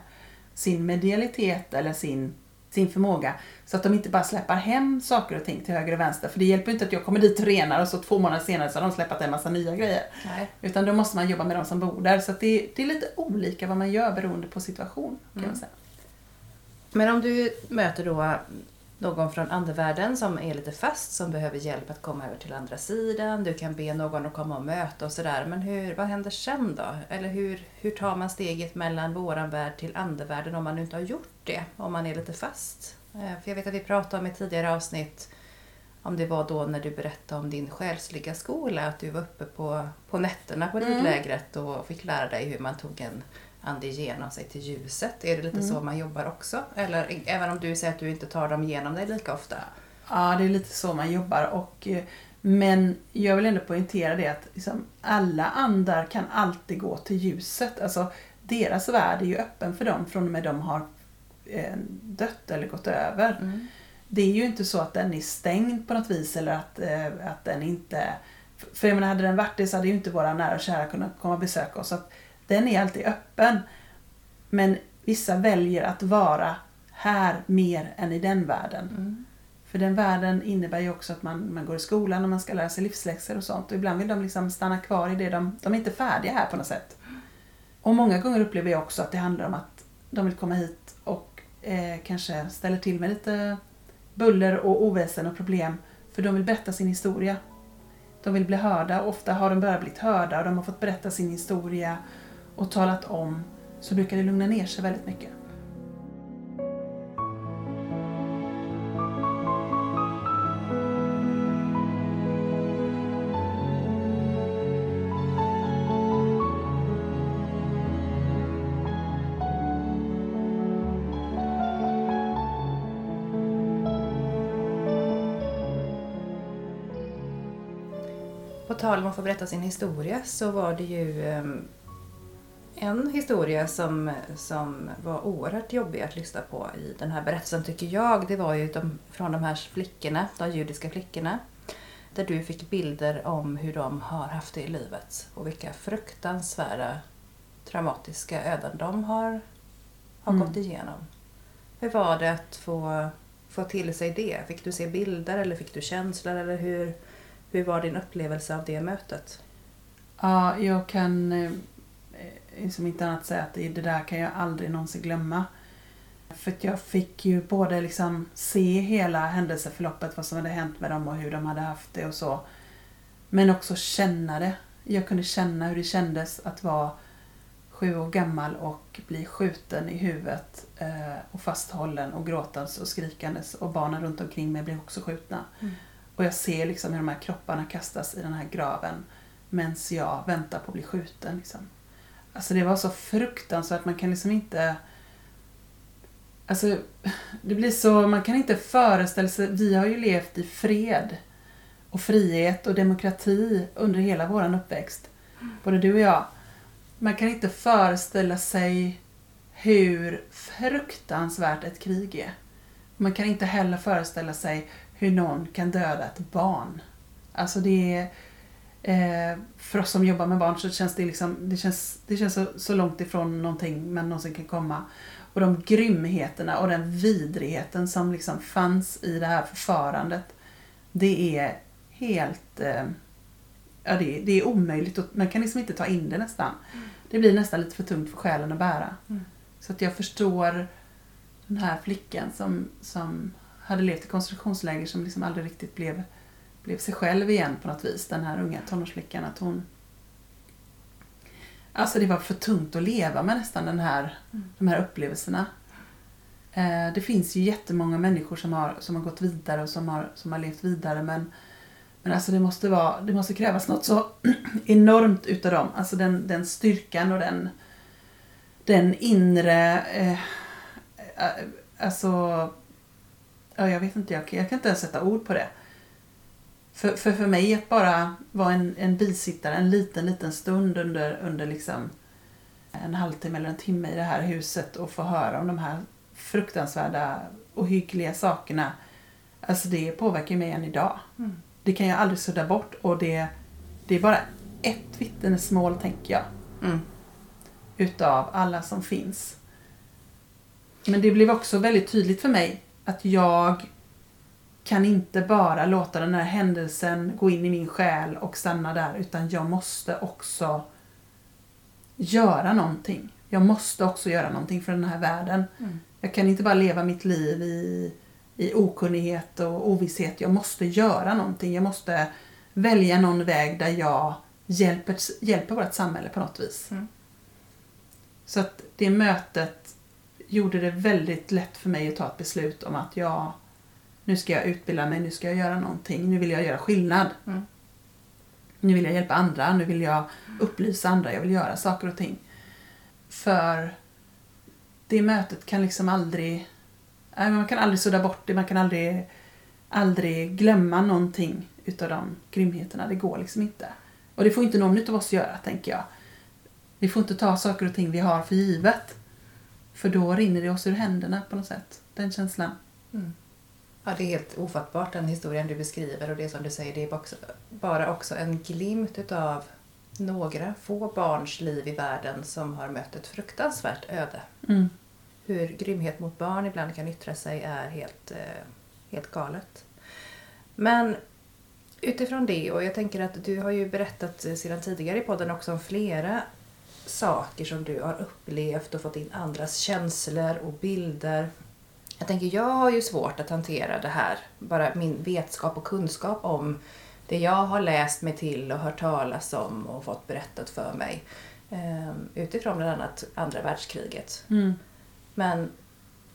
sin medialitet eller sin, sin förmåga. Så att de inte bara släpper hem saker och ting till höger och vänster. För det hjälper inte att jag kommer dit och renar och så två månader senare så har de släppt en massa nya grejer. Nej. Utan då måste man jobba med de som bor där. Så att det, det är lite olika vad man gör beroende på situation. Kan Mm. man säga. Men om du möter då någon från andevärlden som är lite fast, som behöver hjälp att komma över till andra sidan. Du kan be någon att komma och möta och sådär. Men hur, vad händer sen då? Eller hur, hur tar man steget mellan våran värld till andevärlden om man inte har gjort det? Om man är lite fast? Eh, För jag vet att vi pratade om i tidigare avsnitt om det var då när du berättade om din själsliga skola, att du var uppe på, på nätterna på Mm. ridlägret och fick lära dig hur man tog en ande igenom sig till ljuset. Är det lite så man jobbar också? Eller även om du säger att du inte tar dem igenom dig lika ofta? Ja, det är lite så man jobbar. Och, eh, men jag vill ändå poängtera det att liksom, alla andar kan alltid gå till ljuset. Alltså, deras värld är ju öppen för dem från och med de har eh, dött eller gått över. Mm. Det är ju inte så att den är stängd på något vis eller att, eh, att den inte... För jag menar, hade den varit det så hade ju inte våra nära och kära kunnat komma och besöka oss. Att den är alltid öppen. Men vissa väljer att vara här mer än i den världen. Mm. För den världen innebär ju också att man, man går i skolan och man ska lära sig livsläxor och sånt. Och ibland vill de liksom stanna kvar i det. De, de är inte färdiga här på något sätt. Och många gånger upplever jag också att det handlar om att de vill komma hit och eh, kanske ställer till med lite buller och oväsen och problem. För de vill berätta sin historia. De vill bli hörda. Ofta har de bara blivit hörda och de har fått berätta sin historia och talat om. Så brukar det lugna ner sig väldigt mycket. På tal om att få berätta sin historia så var det ju ehm, en historia som, som var oerhört jobbig att lyssna på i den här berättelsen tycker jag. Det var ju de, från de här flickorna, de judiska flickorna. Där du fick bilder om hur de har haft det i livet och vilka fruktansvärda traumatiska öden de har, har Mm. gått igenom. Hur var det att få, få till sig det? Fick du se bilder eller fick du känslor eller hur, hur var din upplevelse av det mötet? Ja, jag kan eh, som inte annat säga att det, där kan jag aldrig någonsin glömma. För att jag fick ju både liksom se hela händelseförloppet, vad som hade hänt med dem och hur de hade haft det och så. Men också känna det. Jag kunde känna hur det kändes att vara sju år gammal och bli skjuten i huvudet eh, och fasthållen och gråtandes och skrikandes och barnen runt omkring mig blev också skjutna. Mm. Och jag ser liksom hur de här kropparna kastas i den här graven medan jag väntar på att bli skjuten. Liksom. Alltså det var så fruktansvärt, man kan liksom inte... Alltså, det blir så, man kan inte föreställa sig, vi har ju levt i fred och frihet och demokrati under hela våran uppväxt. Både du och jag. Man kan inte föreställa sig hur fruktansvärt ett krig är. Man kan inte heller föreställa sig hur någon kan döda ett barn. Alltså det är... Eh, för oss som jobbar med barn så känns det liksom, det känns, det känns så, så långt ifrån någonting man någonsin kan komma. Och de grymheterna och den vidrigheten som liksom fanns i det här förfarandet. Det är helt... Eh, ja, det, det är omöjligt. Och man kan liksom inte ta in det nästan. Det blir nästan lite för tungt för själen att bära. Mm. Så att jag förstår den här flickan som, som hade levt i koncentrationsläger som liksom aldrig riktigt blev, blev sig själv igen på något vis. Den här unga tonårsflickan. Att hon... Alltså det var för tungt att leva med nästan den här, Mm. de här upplevelserna. Eh, det finns ju jättemånga människor som har, som har gått vidare och som har, som har levt vidare men, men alltså det måste, vara, det måste krävas något så enormt utav dem. Alltså den, den styrkan och den, den inre... Eh, eh, alltså... Ja, jag vet inte, jag, kan- jag kan inte ens sätta ord på det. För, för, för mig att bara vara en, en bisittare en liten, liten stund under, under liksom en halvtimme eller en timme i det här huset och få höra om de här fruktansvärda och hyggliga sakerna. Alltså det påverkar mig än idag. Mm. Det kan jag aldrig sudda bort och det, det är bara ett vittnesmål tänker jag. Mm. Utav alla som finns. Men det blev också väldigt tydligt för mig att jag kan inte bara låta den här händelsen gå in i min själ och stanna där utan jag måste också göra någonting. Jag måste också göra någonting för den här världen. Mm. Jag kan inte bara leva mitt liv i, i okunnighet och ovisshet. Jag måste göra någonting. Jag måste välja någon väg där jag hjälper, hjälper vårt samhälle på något vis. Mm. Så att det mötet gjorde det väldigt lätt för mig att ta ett beslut om att jag nu ska jag utbilda mig, nu ska jag göra någonting, nu vill jag göra skillnad. Mm. Nu vill jag hjälpa andra, nu vill jag upplysa andra, jag vill göra saker och ting. För det mötet kan liksom aldrig, man kan aldrig sudda bort det, man kan aldrig, aldrig glömma någonting utav de grymheterna. Det går liksom inte. Och det får inte någon av oss göra, tänker jag. Vi får inte ta saker och ting vi har för givet. För då rinner det oss ur händerna på något sätt. Den känslan. Mm. Ja, det är helt ofattbart den historien du beskriver och det som du säger, det är också, bara också en glimt utav några få barns liv i världen som har mött ett fruktansvärt öde. Mm. Hur grymhet mot barn ibland kan yttra sig är helt, eh, helt galet. Men utifrån det, och jag tänker att du har ju berättat sedan tidigare i podden också om flera saker som du har upplevt och fått in andras känslor och bilder. Jag tänker, jag har ju svårt att hantera det här, bara min vetskap och kunskap om det jag har läst mig till och hört talas om och fått berättat för mig. eh, Utifrån bland annat andra världskriget. Mm. Men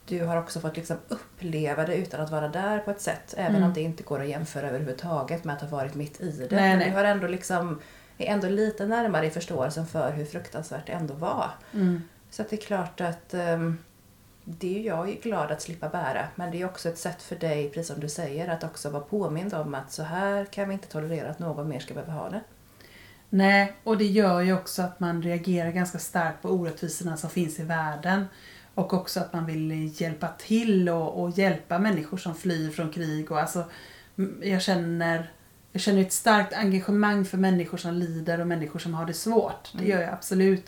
du har också fått liksom uppleva det utan att vara där på ett sätt. Även Mm. om det inte går att jämföra överhuvudtaget med att ha varit mitt i det. Nej, Men nej. du har ändå liksom, är ändå lite närmare i förståelsen för hur fruktansvärt det ändå var. Mm. Så det är klart att um, det är jag glad att slippa bära. Men det är också ett sätt för dig, precis som du säger, att också vara påmind om att så här kan vi inte tolerera att någon mer ska behöva ha det. Nej, och det gör ju också att man reagerar ganska starkt på orättvisorna som finns i världen. Och också att man vill hjälpa till och, och hjälpa människor som flyr från krig. Och alltså, jag, känner, jag känner ett starkt engagemang för människor som lider och människor som har det svårt. Det Mm. gör jag absolut.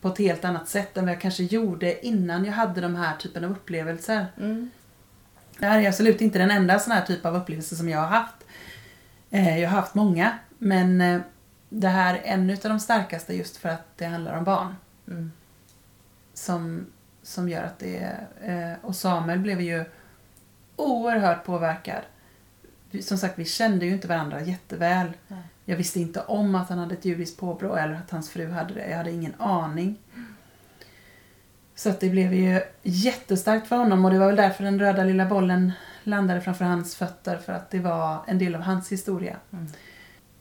På ett helt annat sätt än vad jag kanske gjorde innan jag hade de här typen av upplevelser. Mm. Det här är absolut inte den enda sån här typ av upplevelse som jag har haft. Eh, Jag har haft många, men eh, det här är en av de starkaste just för att det handlar om barn. Mm. Som, som gör att det är... eh, Och Samuel blev ju oerhört påverkad. Som sagt, vi kände ju inte varandra jätteväl. Nej. Jag visste inte om att han hade ett judiskt påbrå eller att hans fru hade det. Jag hade ingen aning. Så att det blev ju jättestarkt för honom och det var väl därför den röda lilla bollen landade framför hans fötter för att det var en del av hans historia. Mm.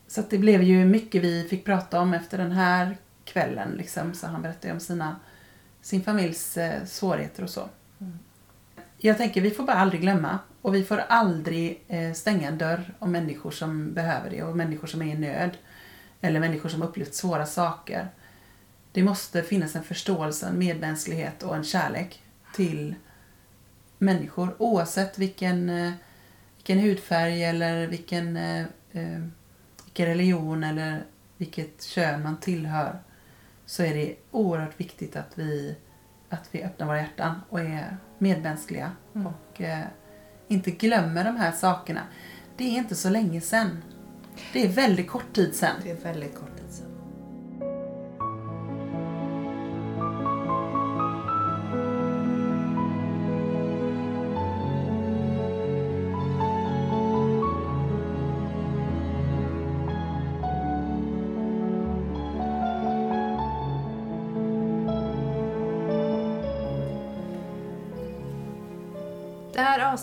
Så det blev ju mycket vi fick prata om efter den här kvällen. Liksom. Så han berättade om sina, sin familjs eh, svårigheter och så. Mm. Jag tänker vi får bara aldrig glömma och vi får aldrig eh, stänga en dörr om människor som behöver det och människor som är i nöd. Eller människor som upplevt svåra saker. Det måste finnas en förståelse, en medmänsklighet och en kärlek till människor oavsett vilken, eh, vilken hudfärg eller vilken, eh, eh, vilken religion eller vilket kön man tillhör så är det oerhört viktigt att vi, att vi öppnar våra hjärtan och är medmänskliga Mm. och eh, inte glömmer de här sakerna. Det är inte så länge sedan. Det är väldigt kort tid sedan. Det är väldigt kort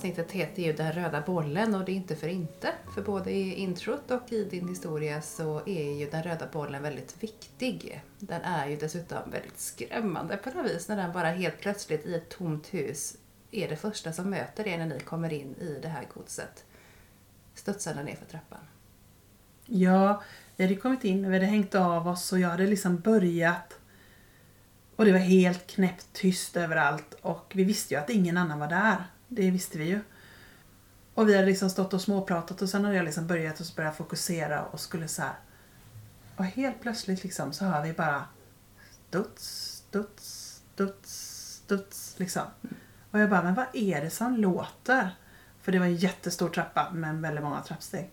avsnittet heter ju Den röda bollen och det är inte för inte. För både i introt och i din historia så är ju den röda bollen väldigt viktig. Den är ju dessutom väldigt skrämmande på något vis när den bara helt plötsligt i ett tomt hus är det första som möter er när ni kommer in i det här godset. Studsande ner för trappan. Ja, vi hade kommit in, vi hade hängt av oss och jag hade liksom börjat Och det var helt knäppt tyst överallt och vi visste ju att ingen annan var där. Det visste vi ju. Och vi hade liksom stått och småpratat och sen hade jag liksom börjat och börjat fokusera och skulle så här. Och helt plötsligt liksom så hör vi bara studs, studs, studs, studs liksom. Och jag bara, men vad är det som låter? För det var en jättestor trappa med väldigt många trappsteg.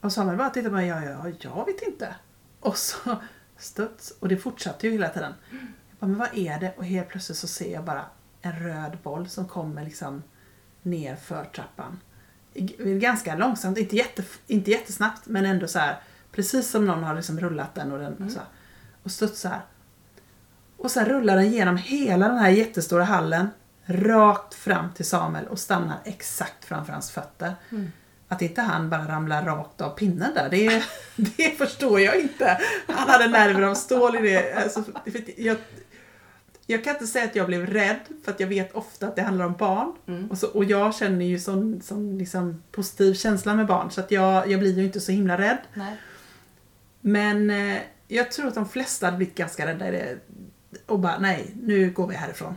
Och Samuel bara tittade på mig, ja, ja, jag vet inte. Och så studs, och det fortsatte ju hela tiden. Jag bara, men vad är det? Och helt plötsligt så ser jag bara en röd boll som kommer liksom ner för trappan. Ganska långsamt, inte, jätte, inte jättesnabbt men ändå så här precis som någon har liksom rullat den och, den, mm. så här, och studsar. Och sen rullar den genom hela den här jättestora hallen rakt fram till Samuel och stannar exakt framför hans fötter. Mm. Att inte han bara ramlar rakt av pinnen där, det, det förstår jag inte. Han hade nerver av stål i det. Alltså, jag, jag kan inte säga att jag blev rädd för att jag vet ofta att det handlar om barn. Mm. Och, så, och jag känner ju sån, sån liksom positiv känsla med barn så att jag, jag blir ju inte så himla rädd. Nej. Men eh, jag tror att de flesta hade blivit ganska rädda i det. Och bara nej, nu går vi härifrån.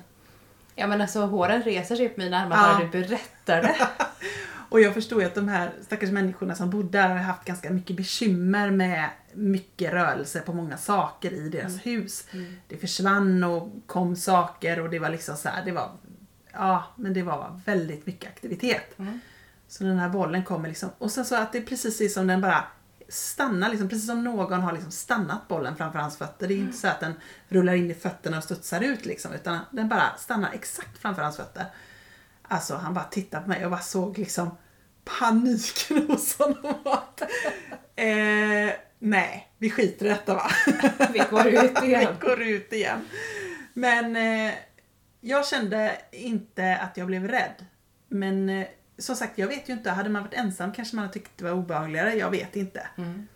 Ja men alltså håren reser sig på mina armar ja. bara du berättar det. och jag förstår ju att de här stackars människorna som bodde där har haft ganska mycket bekymmer med mycket rörelse på många saker i deras mm. hus. Mm. Det försvann och kom saker och det var liksom så här, det var Ja, men det var väldigt mycket aktivitet. Mm. Så den här bollen kommer liksom, och sen så att det är precis som den bara stannar, liksom, precis som någon har liksom stannat bollen framför hans fötter. Det är inte så att den rullar in i fötterna och studsar ut liksom, utan den bara stannar exakt framför hans fötter. Alltså han bara tittade på mig och bara såg liksom paniken hos honom. eh, nej, vi skiter i detta va. vi går ut igen. vi går ut igen. Men eh, jag kände inte att jag blev rädd. Men eh, som sagt, jag vet ju inte. Hade man varit ensam kanske man hade tyckt det var obehagligare. Jag vet inte. Mm.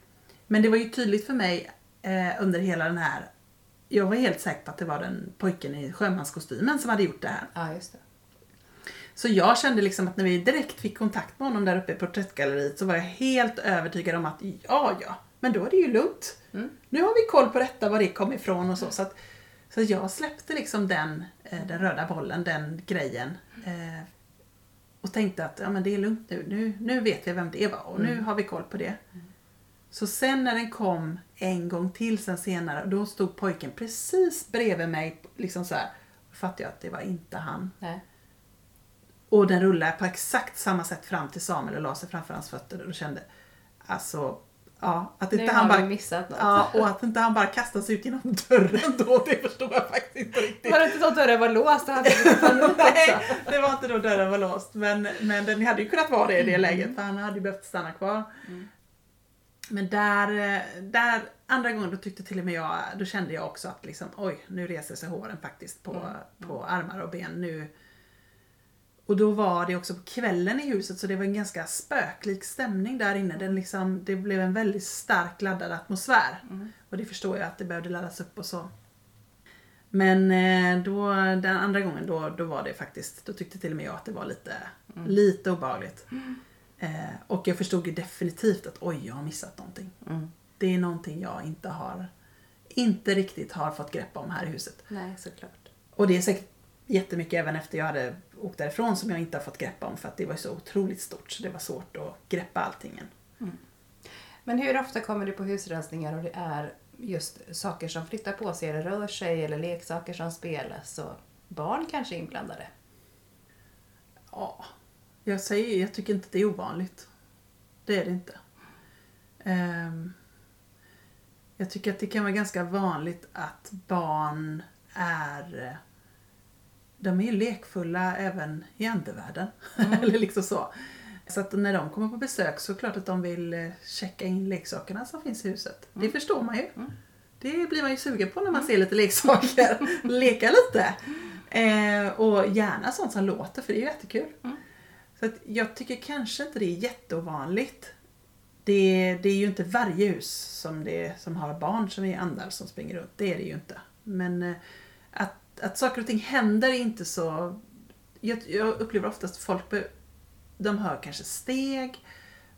Men det var ju tydligt för mig eh, under hela den här jag var helt säker på att det var den pojken i sjömanskostymen som hade gjort det här. Ja, just det. Så jag kände liksom att när vi direkt fick kontakt med honom där uppe i porträttgalleriet så var jag helt övertygad om att ja, ja, men då är det ju lugnt. Mm. Nu har vi koll på detta, var det kom ifrån och så. Så, att, så jag släppte liksom den, eh, den röda bollen, den grejen. Eh, och tänkte att ja, men det är lugnt nu. nu. Nu vet jag vem det var och mm. nu har vi koll på det. Mm. Så sen när den kom en gång till sen senare, då stod pojken precis bredvid mig. Liksom så här, då fattade jag att det var inte han. Nej. Och den rullade på exakt samma sätt fram till Samuel och la sig framför hans fötter och kände alltså Ja, att inte nu han bara, missat något. Ja, och att inte han bara kastas ut genom dörren då, det förstår jag faktiskt inte riktigt. Var det inte så att dörren var låst? Hade Nej, det var inte då dörren var låst. Men, men den hade ju kunnat vara det i det mm. läget, för han hade ju behövt stanna kvar. Mm. Men där, där, andra gången då tyckte till och med jag, då kände jag också att liksom, oj, nu reser sig håren faktiskt på, mm. på armar och ben. Nu, och då var det också på kvällen i huset så det var en ganska spöklik stämning där inne. Den liksom, det blev en väldigt stark laddad atmosfär. Mm. Och det förstår jag att det behövde laddas upp och så. Men eh, då, den andra gången då, då var det faktiskt, då tyckte till och med jag att det var lite, mm. lite obehagligt. Mm. Eh, och jag förstod ju definitivt att oj, jag har missat någonting. Mm. Det är någonting jag inte har, inte riktigt har fått grepp om här i huset. Nej, såklart. Och det är säkert jättemycket även efter jag hade åkt därifrån som jag inte har fått greppa om för att det var så otroligt stort så det var svårt att greppa allting. Mm. Men hur ofta kommer du på husrensningar och det är just saker som flyttar på sig eller rör sig eller leksaker som spelas och barn kanske är inblandade? Ja, jag säger jag tycker inte det är ovanligt. Det är det inte. Um, jag tycker att det kan vara ganska vanligt att barn är de är ju lekfulla även i andevärlden. Mm. Eller liksom så. Så att när de kommer på besök så är det klart att de vill eh, checka in leksakerna som finns i huset. Mm. Det förstår man ju. Mm. Det blir man ju sugen på när man mm. ser lite leksaker. Leka lite. Eh, och gärna sånt som låter för det är ju jättekul. Mm. Så att jag tycker kanske inte det är jätteovanligt. Det, det är ju inte varje hus som, det, som har barn som är andar som springer runt. Det är det ju inte. Men eh, att saker och ting händer inte så... Jag, jag upplever oftast folk, de hör kanske steg,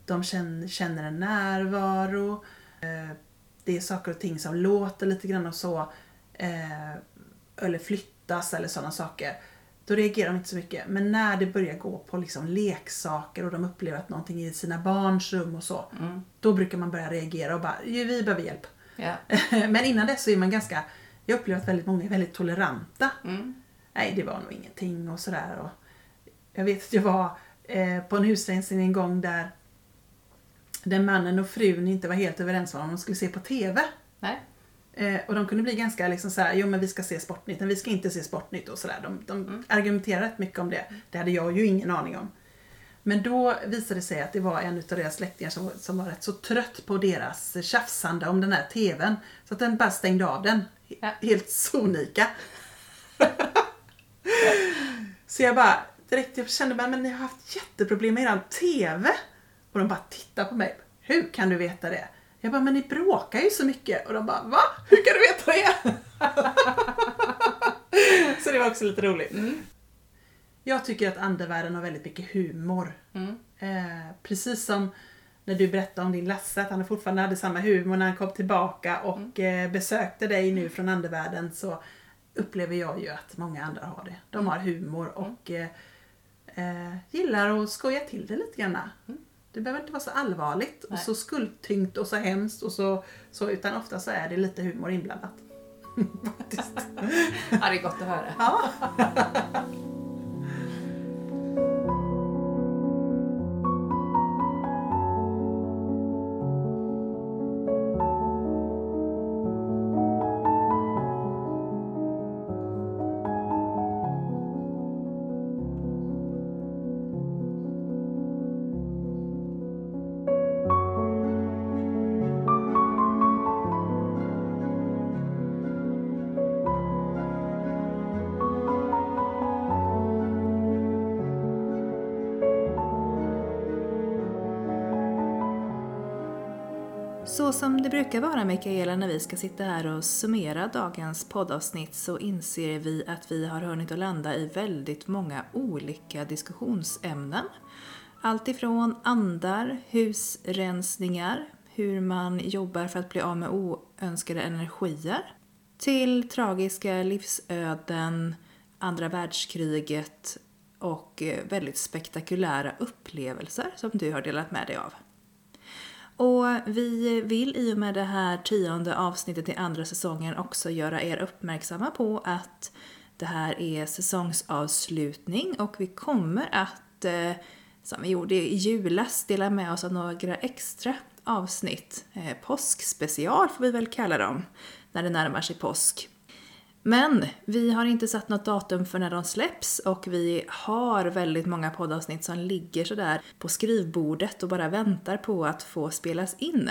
de känner, känner en närvaro, eh, det är saker och ting som låter lite grann och så. eh, eller flyttas eller sådana saker. Då reagerar de inte så mycket. Men när det börjar gå på liksom leksaker och de upplever att någonting är i sina barns rum och så. Mm. Då brukar man börja reagera och bara, "Jo, vi behöver hjälp. Ja. Men innan dess så är man ganska, jag upplever att väldigt många är väldigt toleranta. Mm. Nej, det var nog ingenting och sådär. Och jag vet att jag var eh, på en husrensning en gång där där mannen och frun inte var helt överens om de skulle se på TV. Nej. Eh, och de kunde bli ganska liksom såhär, jo men vi ska se Sportnytt, men vi ska inte se Sportnytt och sådär. De, de argumenterade rätt mycket om det. Det hade jag ju ingen aning om. Men då visade det sig att det var en av deras släktingar som, som var rätt så trött på deras tjafsande om den här TVn. Så att den bara stängde av den. Ja. Helt sonika. så jag bara, direkt jag kände men ni har haft jätteproblem med eran TV. Och de bara tittade på mig. Hur kan du veta det? Jag bara, men ni bråkar ju så mycket. Och de bara, va? Hur kan du veta det? så det var också lite roligt. Jag tycker att andevärlden har väldigt mycket humor. Mm. Eh, precis som när du berättade om din Lasse, att han fortfarande hade samma humor när han kom tillbaka och eh, besökte dig nu från andevärlden så upplever jag ju att många andra har det. De har humor och eh, eh, gillar att skoja till det lite grann. Det behöver inte vara så allvarligt och Nej. så skuldtyngt och så hemskt och så, så utan ofta så är det lite humor inblandat. Faktiskt. Ja, det är gott att höra. Ja. som det brukar vara Mikaela när vi ska sitta här och summera dagens poddavsnitt så inser vi att vi har hunnit att landa i väldigt många olika diskussionsämnen. Allt ifrån andar, husrensningar, hur man jobbar för att bli av med oönskade energier, till tragiska livsöden, andra världskriget och eh, väldigt spektakulära upplevelser som du har delat med dig av. Och vi vill i och med det här tionde avsnittet i andra säsongen också göra er uppmärksamma på att det här är säsongsavslutning och vi kommer att, eh, som vi gjorde i julas, dela med oss av några extra avsnitt. Eh, påskspecial får vi väl kalla dem, när det närmar sig påsk. Men vi har inte satt något datum för när de släpps och vi har väldigt många poddavsnitt som ligger sådär på skrivbordet och bara väntar på att få spelas in.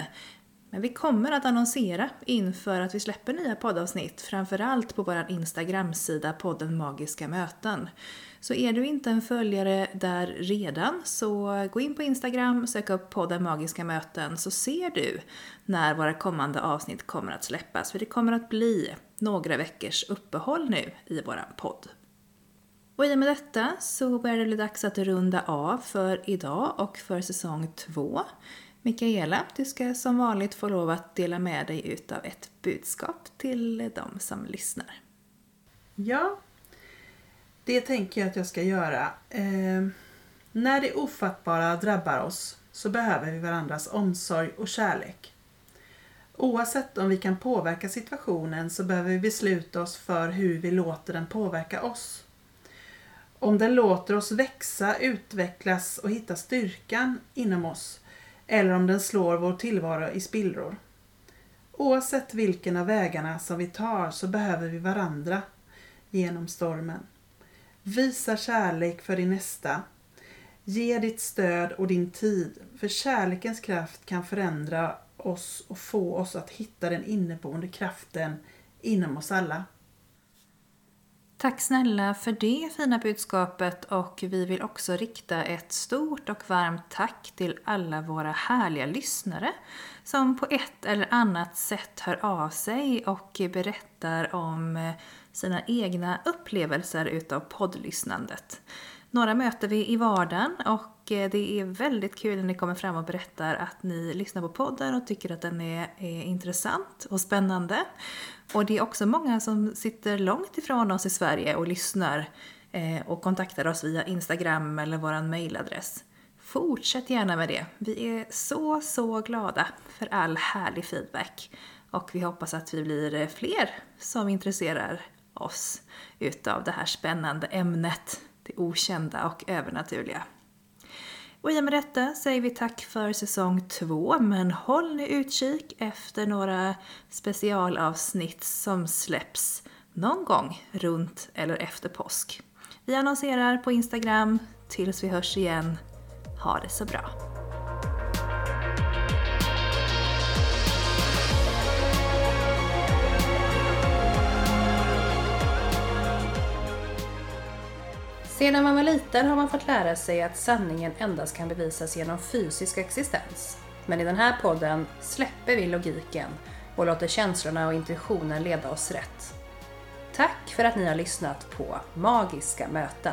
Men vi kommer att annonsera inför att vi släpper nya poddavsnitt, framförallt på vår Instagram-sida podden Magiska Möten. Så är du inte en följare där redan så gå in på Instagram, sök upp podden Magiska Möten så ser du när våra kommande avsnitt kommer att släppas. För det kommer att bli några veckors uppehåll nu i våran podd. Och i och med detta så börjar det bli dags att runda av för idag och för säsong två. Mikaela, du ska som vanligt få lov att dela med dig utav ett budskap till de som lyssnar. Ja, det tänker jag att jag ska göra. Eh, när det ofattbara drabbar oss så behöver vi varandras omsorg och kärlek. Oavsett om vi kan påverka situationen så behöver vi besluta oss för hur vi låter den påverka oss. Om den låter oss växa, utvecklas och hitta styrkan inom oss eller om den slår vår tillvaro i spillror. Oavsett vilken av vägarna som vi tar så behöver vi varandra genom stormen. Visa kärlek för din nästa. Ge ditt stöd och din tid, för kärlekens kraft kan förändra oss och få oss att hitta den inneboende kraften inom oss alla. Tack snälla för det fina budskapet och vi vill också rikta ett stort och varmt tack till alla våra härliga lyssnare som på ett eller annat sätt hör av sig och berättar om eh, sina egna upplevelser utav poddlyssnandet. Några möter vi i vardagen och eh, det är väldigt kul när ni kommer fram och berättar att ni lyssnar på podden och tycker att den är, är intressant och spännande. Och det är också många som sitter långt ifrån oss i Sverige och lyssnar eh, och kontaktar oss via Instagram eller vår mailadress. Fortsätt gärna med det. Vi är så, så glada för all härlig feedback. Och vi hoppas att vi blir eh, fler som intresserar oss utav det här spännande ämnet, det okända och övernaturliga. Och i och med detta säger vi tack för säsong två, men håll nu utkik efter några specialavsnitt som släpps någon gång runt eller efter påsk. Vi annonserar på Instagram. Tills vi hörs igen, ha det så bra! Sedan man var liten har man fått lära sig att sanningen endast kan bevisas genom fysisk existens. Men i den här podden släpper vi logiken och låter känslorna och intuitionen leda oss rätt. Tack för att ni har lyssnat på Magiska möten.